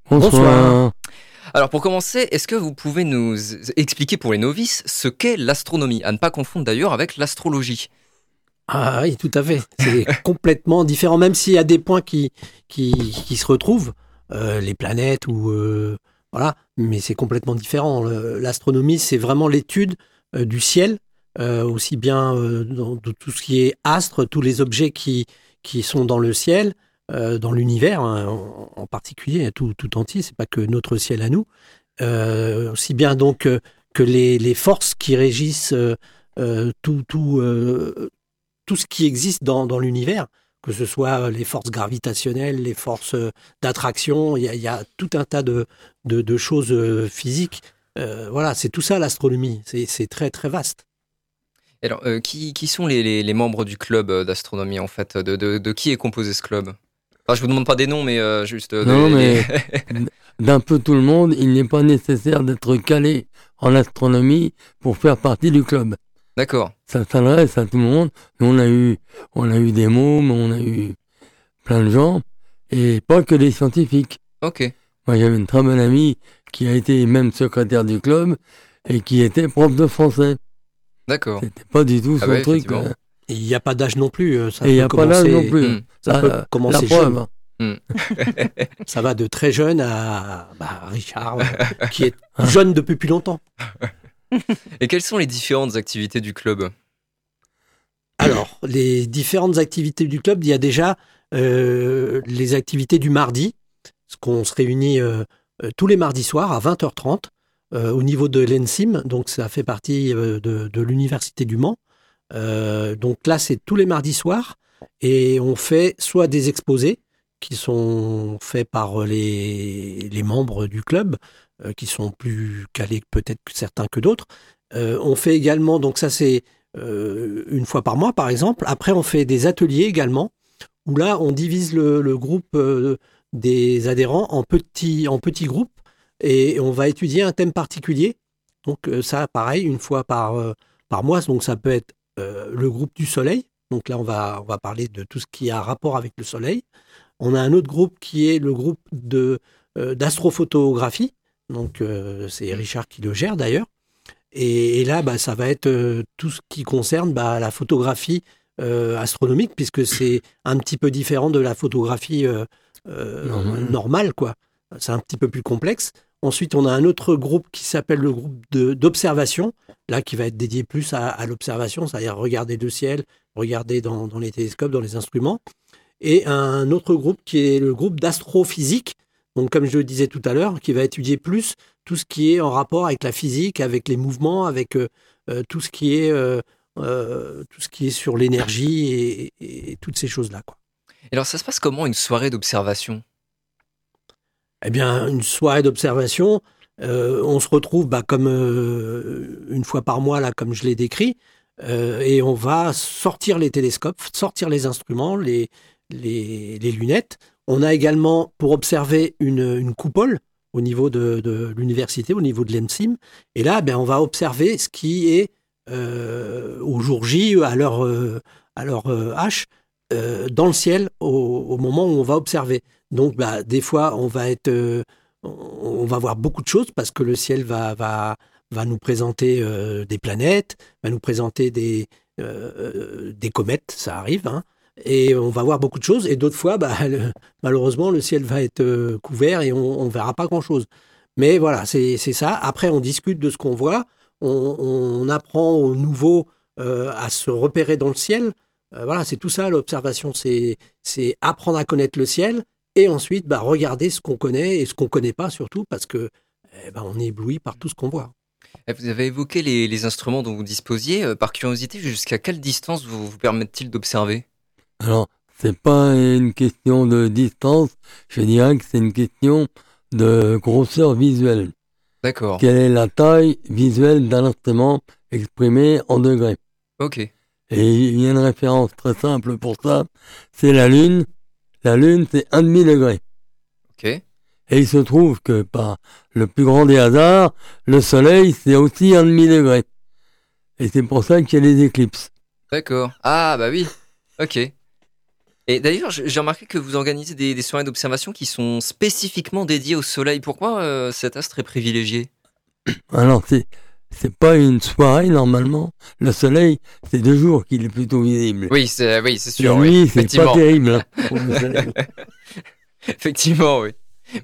Bonsoir.
Alors pour commencer, est-ce que vous pouvez nous expliquer pour les novices ce qu'est l'astronomie À ne pas confondre d'ailleurs avec l'astrologie?
Ah oui, tout à fait. C'est complètement différent, même s'il y a des points qui, qui, qui se retrouvent, euh, les planètes ou euh, voilà, mais c'est complètement différent. L'astronomie, c'est vraiment l'étude euh, du ciel, euh, aussi bien euh, de tout ce qui est astres, tous les objets qui, qui sont dans le ciel, dans l'univers hein, en, en particulier, tout, tout entier. C'est pas que notre ciel à nous. Aussi bien donc que les, les forces qui régissent tout, tout, tout ce qui existe dans, dans l'univers, que ce soit les forces gravitationnelles, les forces euh, d'attraction, il y a, il y a tout un tas de, de, de choses euh, physiques. Euh, voilà, c'est tout ça l'astronomie. C'est très très vaste.
Alors, euh, qui, qui sont les, les- les membres du club d'astronomie en fait de, de- de qui est composé ce club? Enfin, je vous demande pas des noms, mais euh, juste.
Non, mais d'un peu tout le monde, il n'est pas nécessaire d'être calé en astronomie pour faire partie du club.
D'accord.
Ça s'adresse à tout le monde. Nous, on a eu, on a eu des mômes, on a eu plein de gens, et pas que des scientifiques.
Ok.
Moi, j'avais une très bonne amie qui a été même secrétaire du club et qui était prof de français.
D'accord.
C'était pas du tout
Ah
son
ouais,
truc. euh,
Et il n'y a pas d'âge non plus. euh, Ça
et il n'y a pas d'âge non plus.
Hmm.
Ça
Ah,
peut
la-
commencer
la preuve,
jeune.
hein.
Ça va de très jeune à bah, Richard, qui est jeune depuis plus longtemps.
Et quelles sont les différentes activités du club
Alors, les différentes activités du club, il y a déjà euh, les activités du mardi, parce qu'on se réunit euh, euh, tous les mardis soirs à 20h30 euh, au niveau de l'ENSIM, donc ça fait partie de, l'Université du Mans. Donc là, c'est tous les mardis soirs, et on fait soit des exposés qui sont faits par les, membres du club, qui sont plus calés peut-être certains que d'autres. Euh, on fait également, donc ça c'est euh, une fois par mois, par exemple. Après, on fait des ateliers également, où là, on divise le, groupe euh, des adhérents en petits, en petits groupes, et on va étudier un thème particulier. Donc euh, ça, pareil, une fois par, euh, par mois. Donc ça peut être euh, le groupe du Soleil. Donc là, on va, on va parler de tout ce qui a rapport avec le Soleil. On a un autre groupe qui est le groupe de euh, d'astrophotographie. Donc euh, c'est Richard qui le gère d'ailleurs. Et, et là, bah, ça va être euh, tout ce qui concerne bah, la photographie euh, astronomique, puisque c'est un petit peu différent de la photographie
Normale.
normale, quoi. C'est un petit peu plus complexe. Ensuite, on a un autre groupe qui s'appelle le groupe d'observation, là qui va être dédié plus à, à l'observation, c'est-à-dire regarder le ciel, regarder dans, dans les télescopes, dans les instruments. Et un autre groupe qui est le groupe d'astrophysique, donc comme je le disais tout à l'heure, qui va étudier plus tout ce qui est en rapport avec la physique, avec les mouvements, avec euh, euh, tout ce qui est euh, tout ce qui est sur l'énergie et, et- et toutes ces choses-là. quoi.
Et alors, ça se passe comment une soirée d'observation?
Eh bien, une soirée d'observation, euh, on se retrouve bah, comme euh, une fois par mois, là, comme je l'ai décrit, euh, et on va sortir les télescopes, sortir les instruments, les, les, les lunettes. On a également, pour observer, une, coupole au niveau de, l'université, au niveau de l'ENSIM. Et là, ben, on va observer ce qui est euh, au jour J, à l'heure euh, euh, H, euh, dans le ciel au, moment où on va observer. Donc, bah, des fois, on va être, on va voir beaucoup de choses parce que le ciel va, va, va nous présenter des planètes, va nous présenter des, des comètes, ça arrive, hein, et on va voir beaucoup de choses. Et d'autres fois, bah, malheureusement, le ciel va être euh, couvert et on ne verra pas grand-chose. Mais voilà, c'est ça. Après, on discute de ce qu'on voit, on, apprend aux nouveaux euh, à se repérer dans le ciel. Euh, voilà, c'est tout ça l'observation, c'est apprendre à connaître le ciel et ensuite bah, regarder ce qu'on connaît et ce qu'on connaît pas surtout parce que eh ben, on est ébloui par tout ce qu'on voit.
Eh, Vous avez évoqué les, les instruments dont vous disposiez. Par curiosité, jusqu'à quelle distance vous, vous permettent-ils d'observer?
Alors, c'est pas une question de distance, je dirais que c'est une question de grosseur visuelle.
D'accord.
Quelle est la taille visuelle d'un instrument exprimée en degrés?
Ok.
Et il y a une référence très simple pour ça, c'est la Lune. La Lune, c'est un demi degré.
Ok.
Et il se trouve que par le plus grand des hasards, le soleil, c'est aussi un demi-degré. Et c'est pour ça qu'il y a les éclipses.
D'accord. Ah, bah oui. Ok. Et d'ailleurs, j'ai remarqué que vous organisez des, des soirées d'observation qui sont spécifiquement dédiées au soleil. Pourquoi euh, cet astre est privilégié
Alors, c'est, c'est pas une soirée, normalement. Le soleil, c'est deux jours qu'il est plutôt visible.
Oui, c'est oui, c'est sûr. oui.
nuit, c'est pas terrible. hein, pour le soleil.
Effectivement, oui.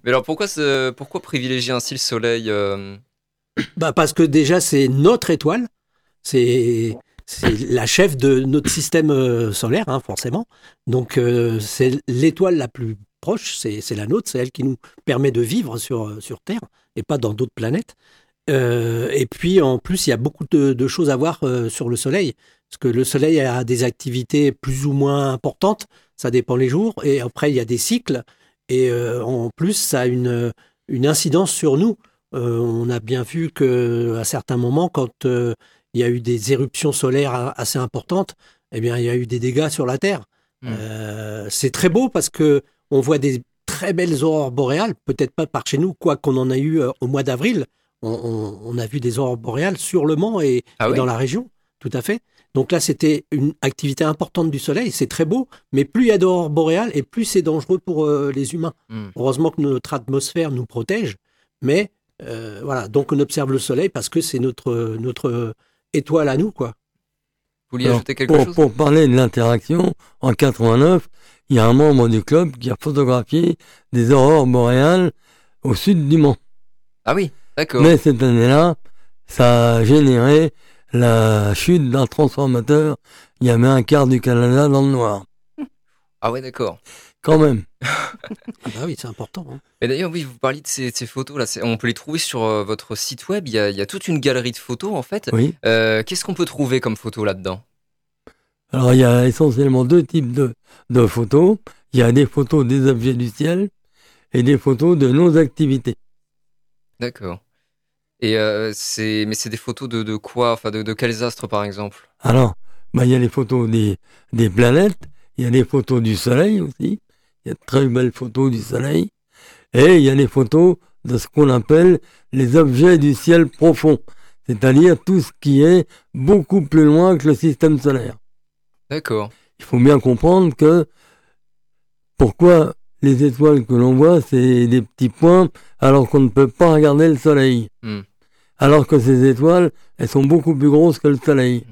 Mais alors, pourquoi, ce- pourquoi privilégier ainsi le soleil euh,
Bah parce que déjà c'est notre étoile, c'est c'est la chef de notre système euh, solaire, hein, forcément. Donc euh, c'est l'étoile la plus proche, c'est la nôtre, c'est elle qui nous permet de vivre sur euh, sur Terre et pas dans d'autres planètes. Et puis en plus il y a beaucoup de, choses à voir sur le Soleil, parce que le Soleil a des activités plus ou moins importantes, ça dépend les jours. Et après il y a des cycles, et en plus ça a une une incidence sur nous. On a bien vu que à certains moments, quand il y a eu des éruptions solaires assez importantes, eh bien, il y a eu des dégâts sur la Terre.
Mm.
Euh, c'est très beau parce que on voit des très belles aurores boréales, peut-être pas par chez nous, quoi qu'on en a eu euh, au mois d'avril. On, on- on a vu des aurores boréales sur le Mans et,
Ah
et
oui
dans la région, tout à fait. Donc là, c'était une activité importante du Soleil. C'est très beau, mais plus il y a d'aurores boréales et plus c'est dangereux pour euh, les humains.
Hmm.
Heureusement que notre atmosphère nous protège, mais euh, voilà, donc on observe le soleil parce que c'est notre, notre étoile à nous, quoi.
Vous vouliez
Alors,
ajouter quelque
pour,
chose
pour parler de l'interaction, en 89, il y a un membre du club qui a photographié des aurores boréales au sud du Mans.
Ah oui, d'accord.
Mais cette année-là, ça a généré la chute d'un transformateur. Il y avait un quart du Canada dans le noir.
Ah ouais, d'accord.
Quand même.
Ah bah oui, c'est important. hein.
Et d'ailleurs, oui, vous parliez de ces, de ces photos là. On peut les trouver sur euh, votre site web. Il y, a, il y a toute une galerie de photos en fait.
Oui.
Euh, Qu'est-ce qu'on peut trouver comme photos là-dedans?
Alors, il y a essentiellement deux types de, de photos. Il y a des photos des objets du ciel et des photos de nos activités.
D'accord. Et euh, c'est, mais c'est des photos de, de quoi? Enfin, de, de quels astres par exemple?
Alors, bah, il y a les photos des, des planètes, il y a les photos du soleil aussi. Il y a de très belles photos du soleil. Et il y a les photos de ce qu'on appelle les objets du ciel profond. C'est-à-dire tout ce qui est beaucoup plus loin que le système solaire.
D'accord.
Il faut bien comprendre que pourquoi les étoiles que l'on voit, c'est des petits points alors qu'on ne peut pas regarder le soleil.
Hmm.
Alors que ces étoiles, elles sont beaucoup plus grosses que le soleil.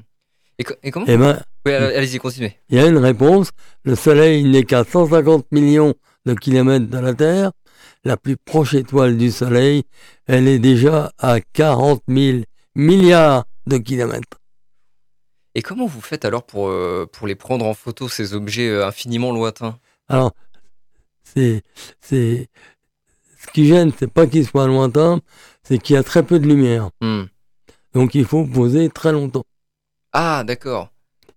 Et, co- et comment
Eh ben,
Oui, allez- allez-y, continuez.
il y a une réponse. Le soleil n'est qu'à 150 millions de kilomètres de la Terre. La plus proche étoile du soleil, elle est déjà à 40 000 milliards de kilomètres.
Et comment vous faites alors pour, euh, pour les prendre en photo, ces objets euh, infiniment lointains?
Alors, c'est, c'est, ce qui gêne, c'est pas qu'il soit lointain, c'est qu'il y a très peu de lumière.
Hmm.
Donc il faut poser très longtemps.
Ah, d'accord.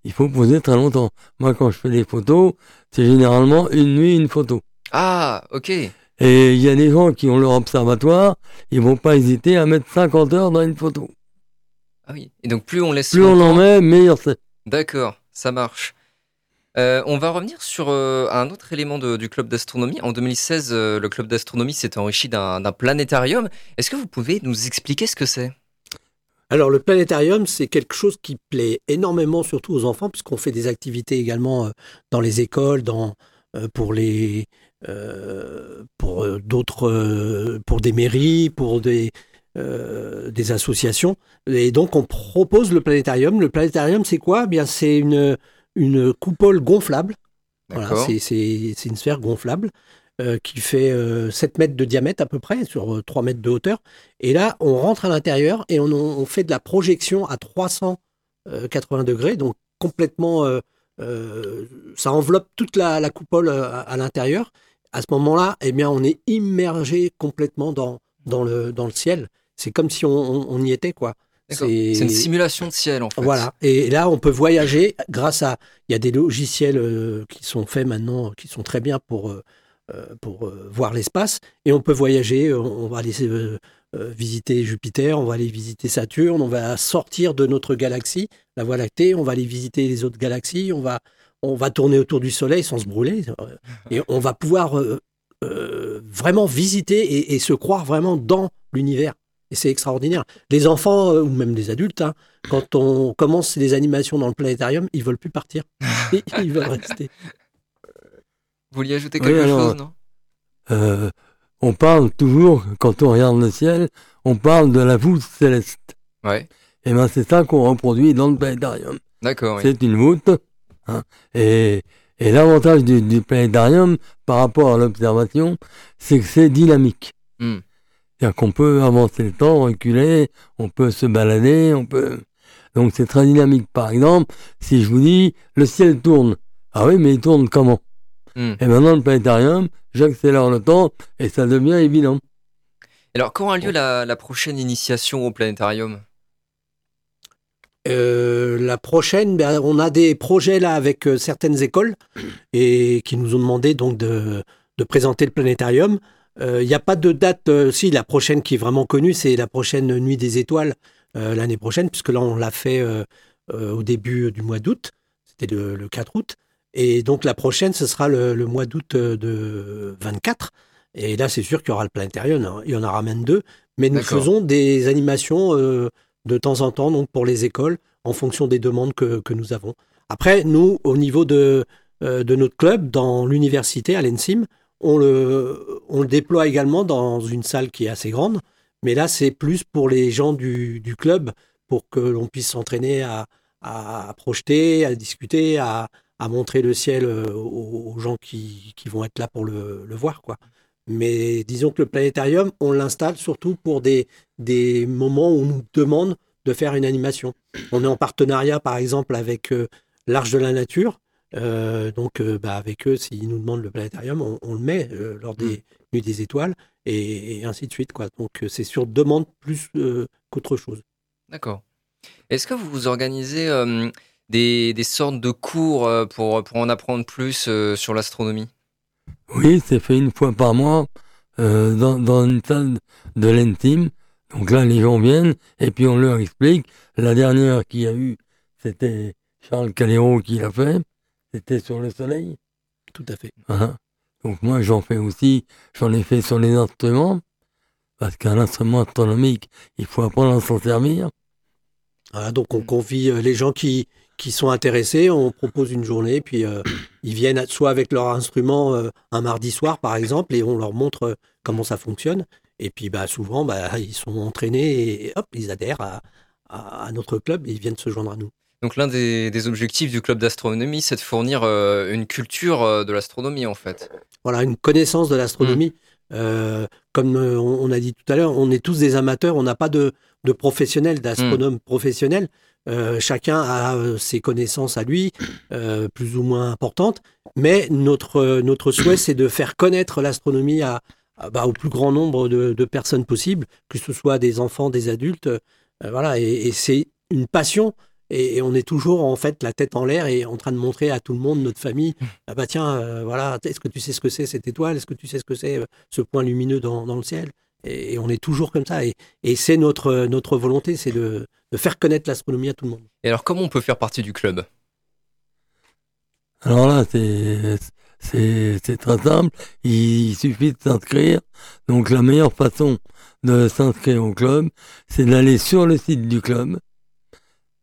Il faut poser très longtemps. Moi, quand je fais des photos, c'est généralement une nuit, une photo.
Ah, ok.
Et il y a des gens qui ont leur observatoire, ils vont pas hésiter à mettre 50 heures dans une photo.
Ah oui. Et donc plus on laisse
Plus on en met, meilleur c'est.
D'accord, ça marche. Euh, on va revenir sur euh, un autre élément de- du club d'astronomie. En 2016, euh, le club d'astronomie s'est enrichi d'un planétarium. Est-ce que vous pouvez nous expliquer ce que c'est?
Alors le planétarium, c'est quelque chose qui plaît énormément, surtout aux enfants, puisqu'on fait des activités également euh, dans les écoles, dans euh, pour les euh, pour d'autres pour des mairies, pour des euh, des associations. Et donc on propose le planétarium. Le planétarium, c'est quoi? Eh Bien, c'est une une coupole gonflable. Voilà, c'est une sphère gonflable euh, qui fait euh, 7 mètres de diamètre à peu près, sur euh, 3 mètres de hauteur. Et là, on rentre à l'intérieur et on, on fait de la projection à 380 degrés, donc complètement, euh, euh, ça enveloppe toute la, la coupole euh, à, à l'intérieur. À ce moment-là, eh bien, on est immergé complètement dans, dans, le, dans le ciel. C'est comme si on, on- on y était, quoi.
C'est une simulation de ciel en fait.
Voilà. Et là, on peut voyager grâce à. Il y a des logiciels euh, qui sont faits maintenant, qui sont très bien pour, euh, euh, pour euh, voir l'espace. Et on peut voyager. euh, On va aller euh, euh, visiter Jupiter, on va aller visiter Saturne, on va sortir de notre galaxie, la Voie lactée, on va aller visiter les autres galaxies, on va, on va tourner autour du Soleil sans se brûler. euh, Et on va pouvoir euh, euh, vraiment visiter et, et se croire vraiment dans l'univers. Et c'est extraordinaire. Les enfants, euh, ou même les adultes, hein, quand on commence les animations dans le planétarium, ils veulent plus partir. Ils veulent rester.
Vous vouliez ajouter
Oui,
quelque
alors,
chose, non?
Euh, on parle toujours, quand on regarde le ciel, on parle de la voûte céleste.
Ouais,
Et ben c'est ça qu'on reproduit dans le planétarium.
d'accord. oui.
C'est une voûte. hein. Et, et l'avantage du, du planétarium par rapport à l'observation, c'est que c'est dynamique.
Hmm.
C'est-à-dire qu'on peut avancer le temps, reculer, on peut se balader, on peut. Donc c'est très dynamique. Par exemple, si je vous dis le ciel tourne. Ah oui, mais il tourne comment?
Hmm.
Et maintenant le planétarium, j'accélère le temps et ça devient évident.
Alors, quand a lieu la, la prochaine initiation au planétarium?
Euh, la prochaine, ben, on a des projets là avec euh, certaines écoles et qui nous ont demandé donc de, de présenter le planétarium. Euh, Il n'y a pas de date. euh, si la prochaine qui est vraiment connue, c'est la prochaine Nuit des Étoiles euh, l'année prochaine, puisque là on l'a fait euh, euh, au début du mois d'août. C'était le, le 4 août. Et donc la prochaine, ce sera le, le mois d'août euh, de 24. Et là, c'est sûr qu'il y aura le planétarium. Il y en aura même deux. Mais nous faisons des animations euh, de temps en temps donc pour les écoles en fonction des demandes que, que nous avons. Après, nous, au niveau de, euh, de notre club, dans l'université, à l'ENSIM, on le, on le déploie également dans une salle qui est assez grande. Mais là, c'est plus pour les gens du, du club, pour que l'on puisse s'entraîner à, à projeter, à discuter, à, à montrer le ciel euh, aux, aux gens qui, qui vont être là pour le, le voir. Quoi. Mais disons que le planétarium, on l'installe surtout pour des, des moments où on nous demande de faire une animation. On est en partenariat, par exemple, avec euh, l'Arche de la Nature. Euh, donc, euh, bah, avec eux, s'ils nous demandent le planétarium, on, on le met lors des Nuits des Étoiles et, et ainsi de suite. Quoi. Donc, c'est sur demande plus qu'autre chose.
D'accord. Est-ce que vous organisez euh, des, des sortes de cours euh, pour, pour en apprendre plus euh, sur l'astronomie
Oui, c'est fait une fois par mois euh, dans, dans une salle de l'intime. Donc là, les gens viennent et puis on leur explique. La dernière qu'il y a eu, c'était Charles Calero qui l'a fait. C'était sur le soleil.
Tout à fait.
Voilà. Donc moi, j'en fais aussi. J'en ai fait sur les instruments. Parce qu'un instrument astronomique, il faut apprendre à s'en servir.
Voilà, donc, on convie les gens qui, qui sont intéressés. On propose une journée, puis euh, ils viennent soit avec leur instrument euh, un mardi soir, par exemple, et on leur montre euh, comment ça fonctionne. Et puis, bah, souvent, bah, ils sont entraînés et hop, ils adhèrent à, à, à notre club et ils viennent se joindre à nous.
Donc l'un des, des objectifs du club d'astronomie, c'est de fournir euh, une culture de l'astronomie en fait.
voilà, une connaissance de l'astronomie. Euh, comme on, on a dit tout à l'heure, on est tous des amateurs, on n'a pas de, de professionnels, d'astronomes professionnels. Euh, chacun a euh, ses connaissances à lui, euh, plus ou moins importantes. Mais notre, notre souhait, c'est de faire connaître l'astronomie à, à- bah, au plus grand nombre de, de personnes possible, que ce soit des enfants, des adultes. euh, voilà, et, et c'est une passion. Et, et on est toujours en fait la tête en l'air et en train de montrer à tout le monde, notre famille, ah bah tiens, voilà, est-ce que tu sais ce que c'est cette étoile Est-ce que tu sais ce que c'est ce point lumineux dans, dans le ciel et, et on est toujours comme ça. Et, et c'est notre, notre volonté, c'est de, de faire connaître l'astronomie à tout le monde.
Et alors comment on peut faire partie du club?
Alors là, c'est très simple. Il suffit de s'inscrire. Donc la meilleure façon de s'inscrire au club, c'est d'aller sur le site du club.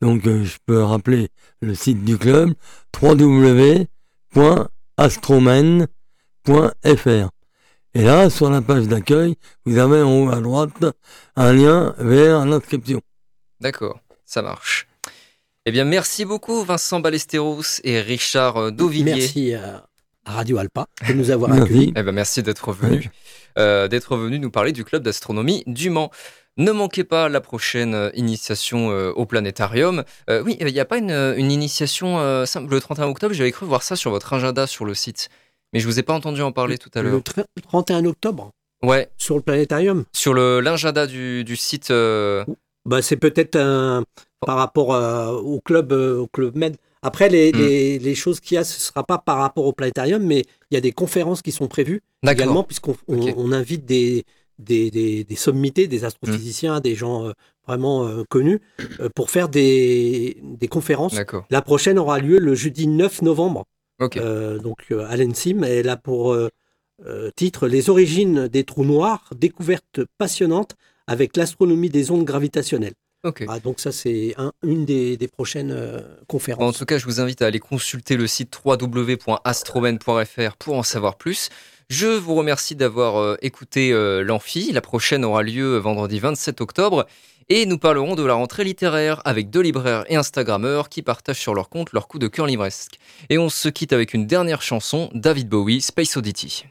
Donc euh, je peux rappeler le site du club www.astromen.fr. Et là, sur la page d'accueil, vous avez en haut à droite un lien vers l'inscription.
D'accord, ça marche. Eh bien merci beaucoup Vincent Ballesteros et Richard euh, Dauvillier.
Merci à, Radio Alpa de nous avoir accueillis.
Eh ben, merci d'être venu, euh, d'être venu nous parler du club d'astronomie du Mans. Ne manquez pas la prochaine euh, initiation euh, au planétarium. Euh, oui, il n'y a pas une, une initiation euh, simple le 31 octobre. J'avais cru voir ça sur votre agenda sur le site, mais je vous ai pas entendu en parler tout à
Le
l'heure.
tr- 31 octobre,
Ouais,
sur le planétarium,
sur le l'agenda du, du site. euh,
bah, c'est peut-être un- par rapport euh, au club euh, au club Med. Après, les,
Mm.
les, les choses qu'il y a, ce ne sera pas par rapport au planétarium, mais il y a des conférences qui sont prévues également, puisqu'on on,
Ok.
on invite des, des, des, des sommités, des astrophysiciens, des gens euh, vraiment euh, connus, euh, pour faire des, des conférences.
D'accord.
La prochaine aura lieu le jeudi 9 novembre,
Ok.
euh, donc euh, à l'ENSIM, et là pour, euh, titre Les origines des trous noirs, découverte passionnante avec l'astronomie des ondes gravitationnelles.
Ok.
Ah, donc ça, c'est un- une des, des prochaines euh,
Bon, en
conférences.
tout cas, je vous invite à aller consulter le site www.astromen.fr pour en savoir plus. Je vous remercie d'avoir euh, écouté euh, l'Amphi. La prochaine aura lieu vendredi 27 octobre. Et nous parlerons de la rentrée littéraire avec deux libraires et Instagrammeurs qui partagent sur leur compte leur coup de cœur livresque. Et on se quitte avec une dernière chanson, David Bowie, Space Oddity.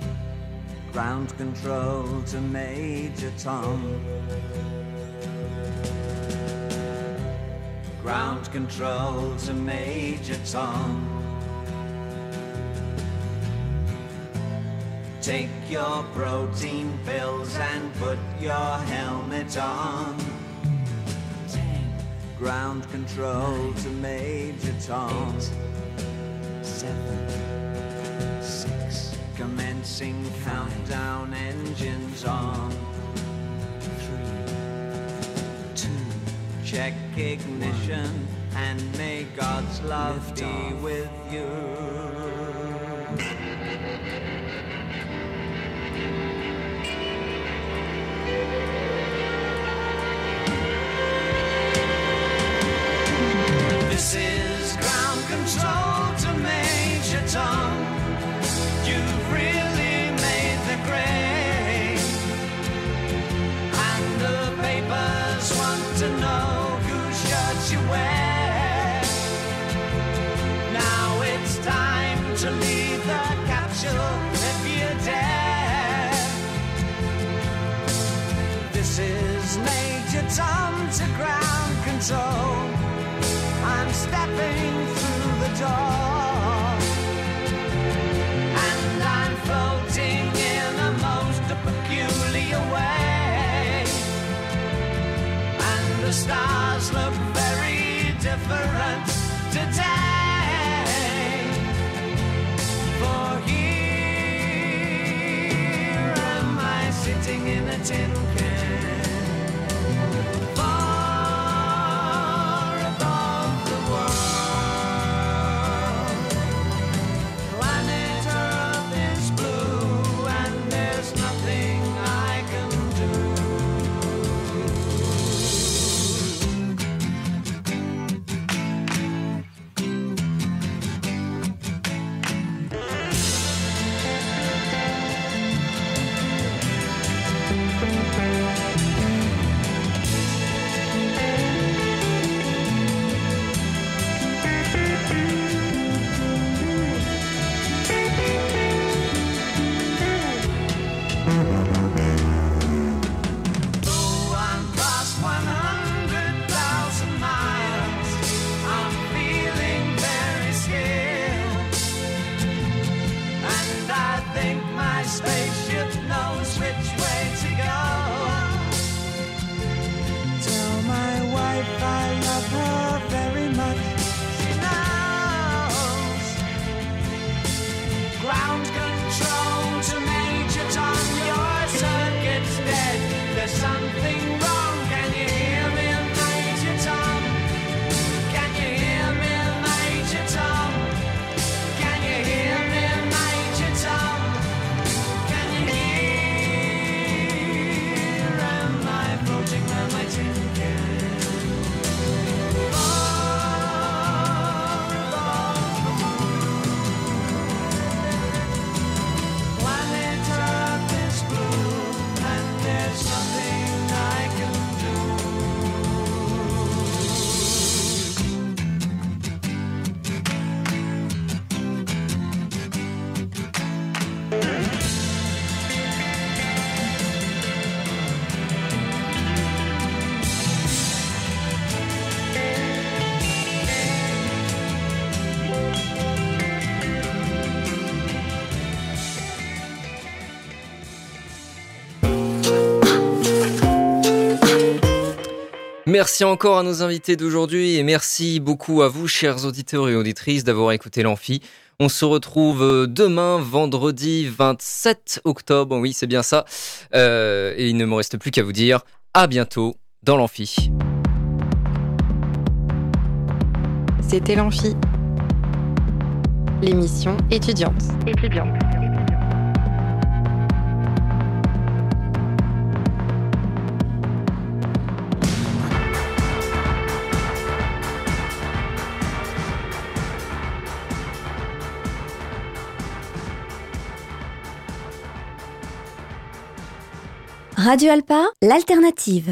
Ground control to Major Tom. Seven, six. Commencing countdown engines on. Three, two. Check ignition and may God's love be with you. This is ground control to Major Tom. You've really made the grade. And the papers want to know whose shirts you wear. Now it's time to leave the capsule if you dare. This is Major Tom to ground control through the dark.
Merci encore à nos invités d'aujourd'hui et merci beaucoup à vous, chers auditeurs et auditrices, d'avoir écouté l'Amphi. On se retrouve euh, demain, vendredi 27 octobre. Oui, c'est bien ça. Euh, et il ne me reste plus qu'à vous dire à bientôt dans l'Amphi.
C'était l'Amphi, l'émission étudiante. étudiante.
Radio Alpa, l'alternative.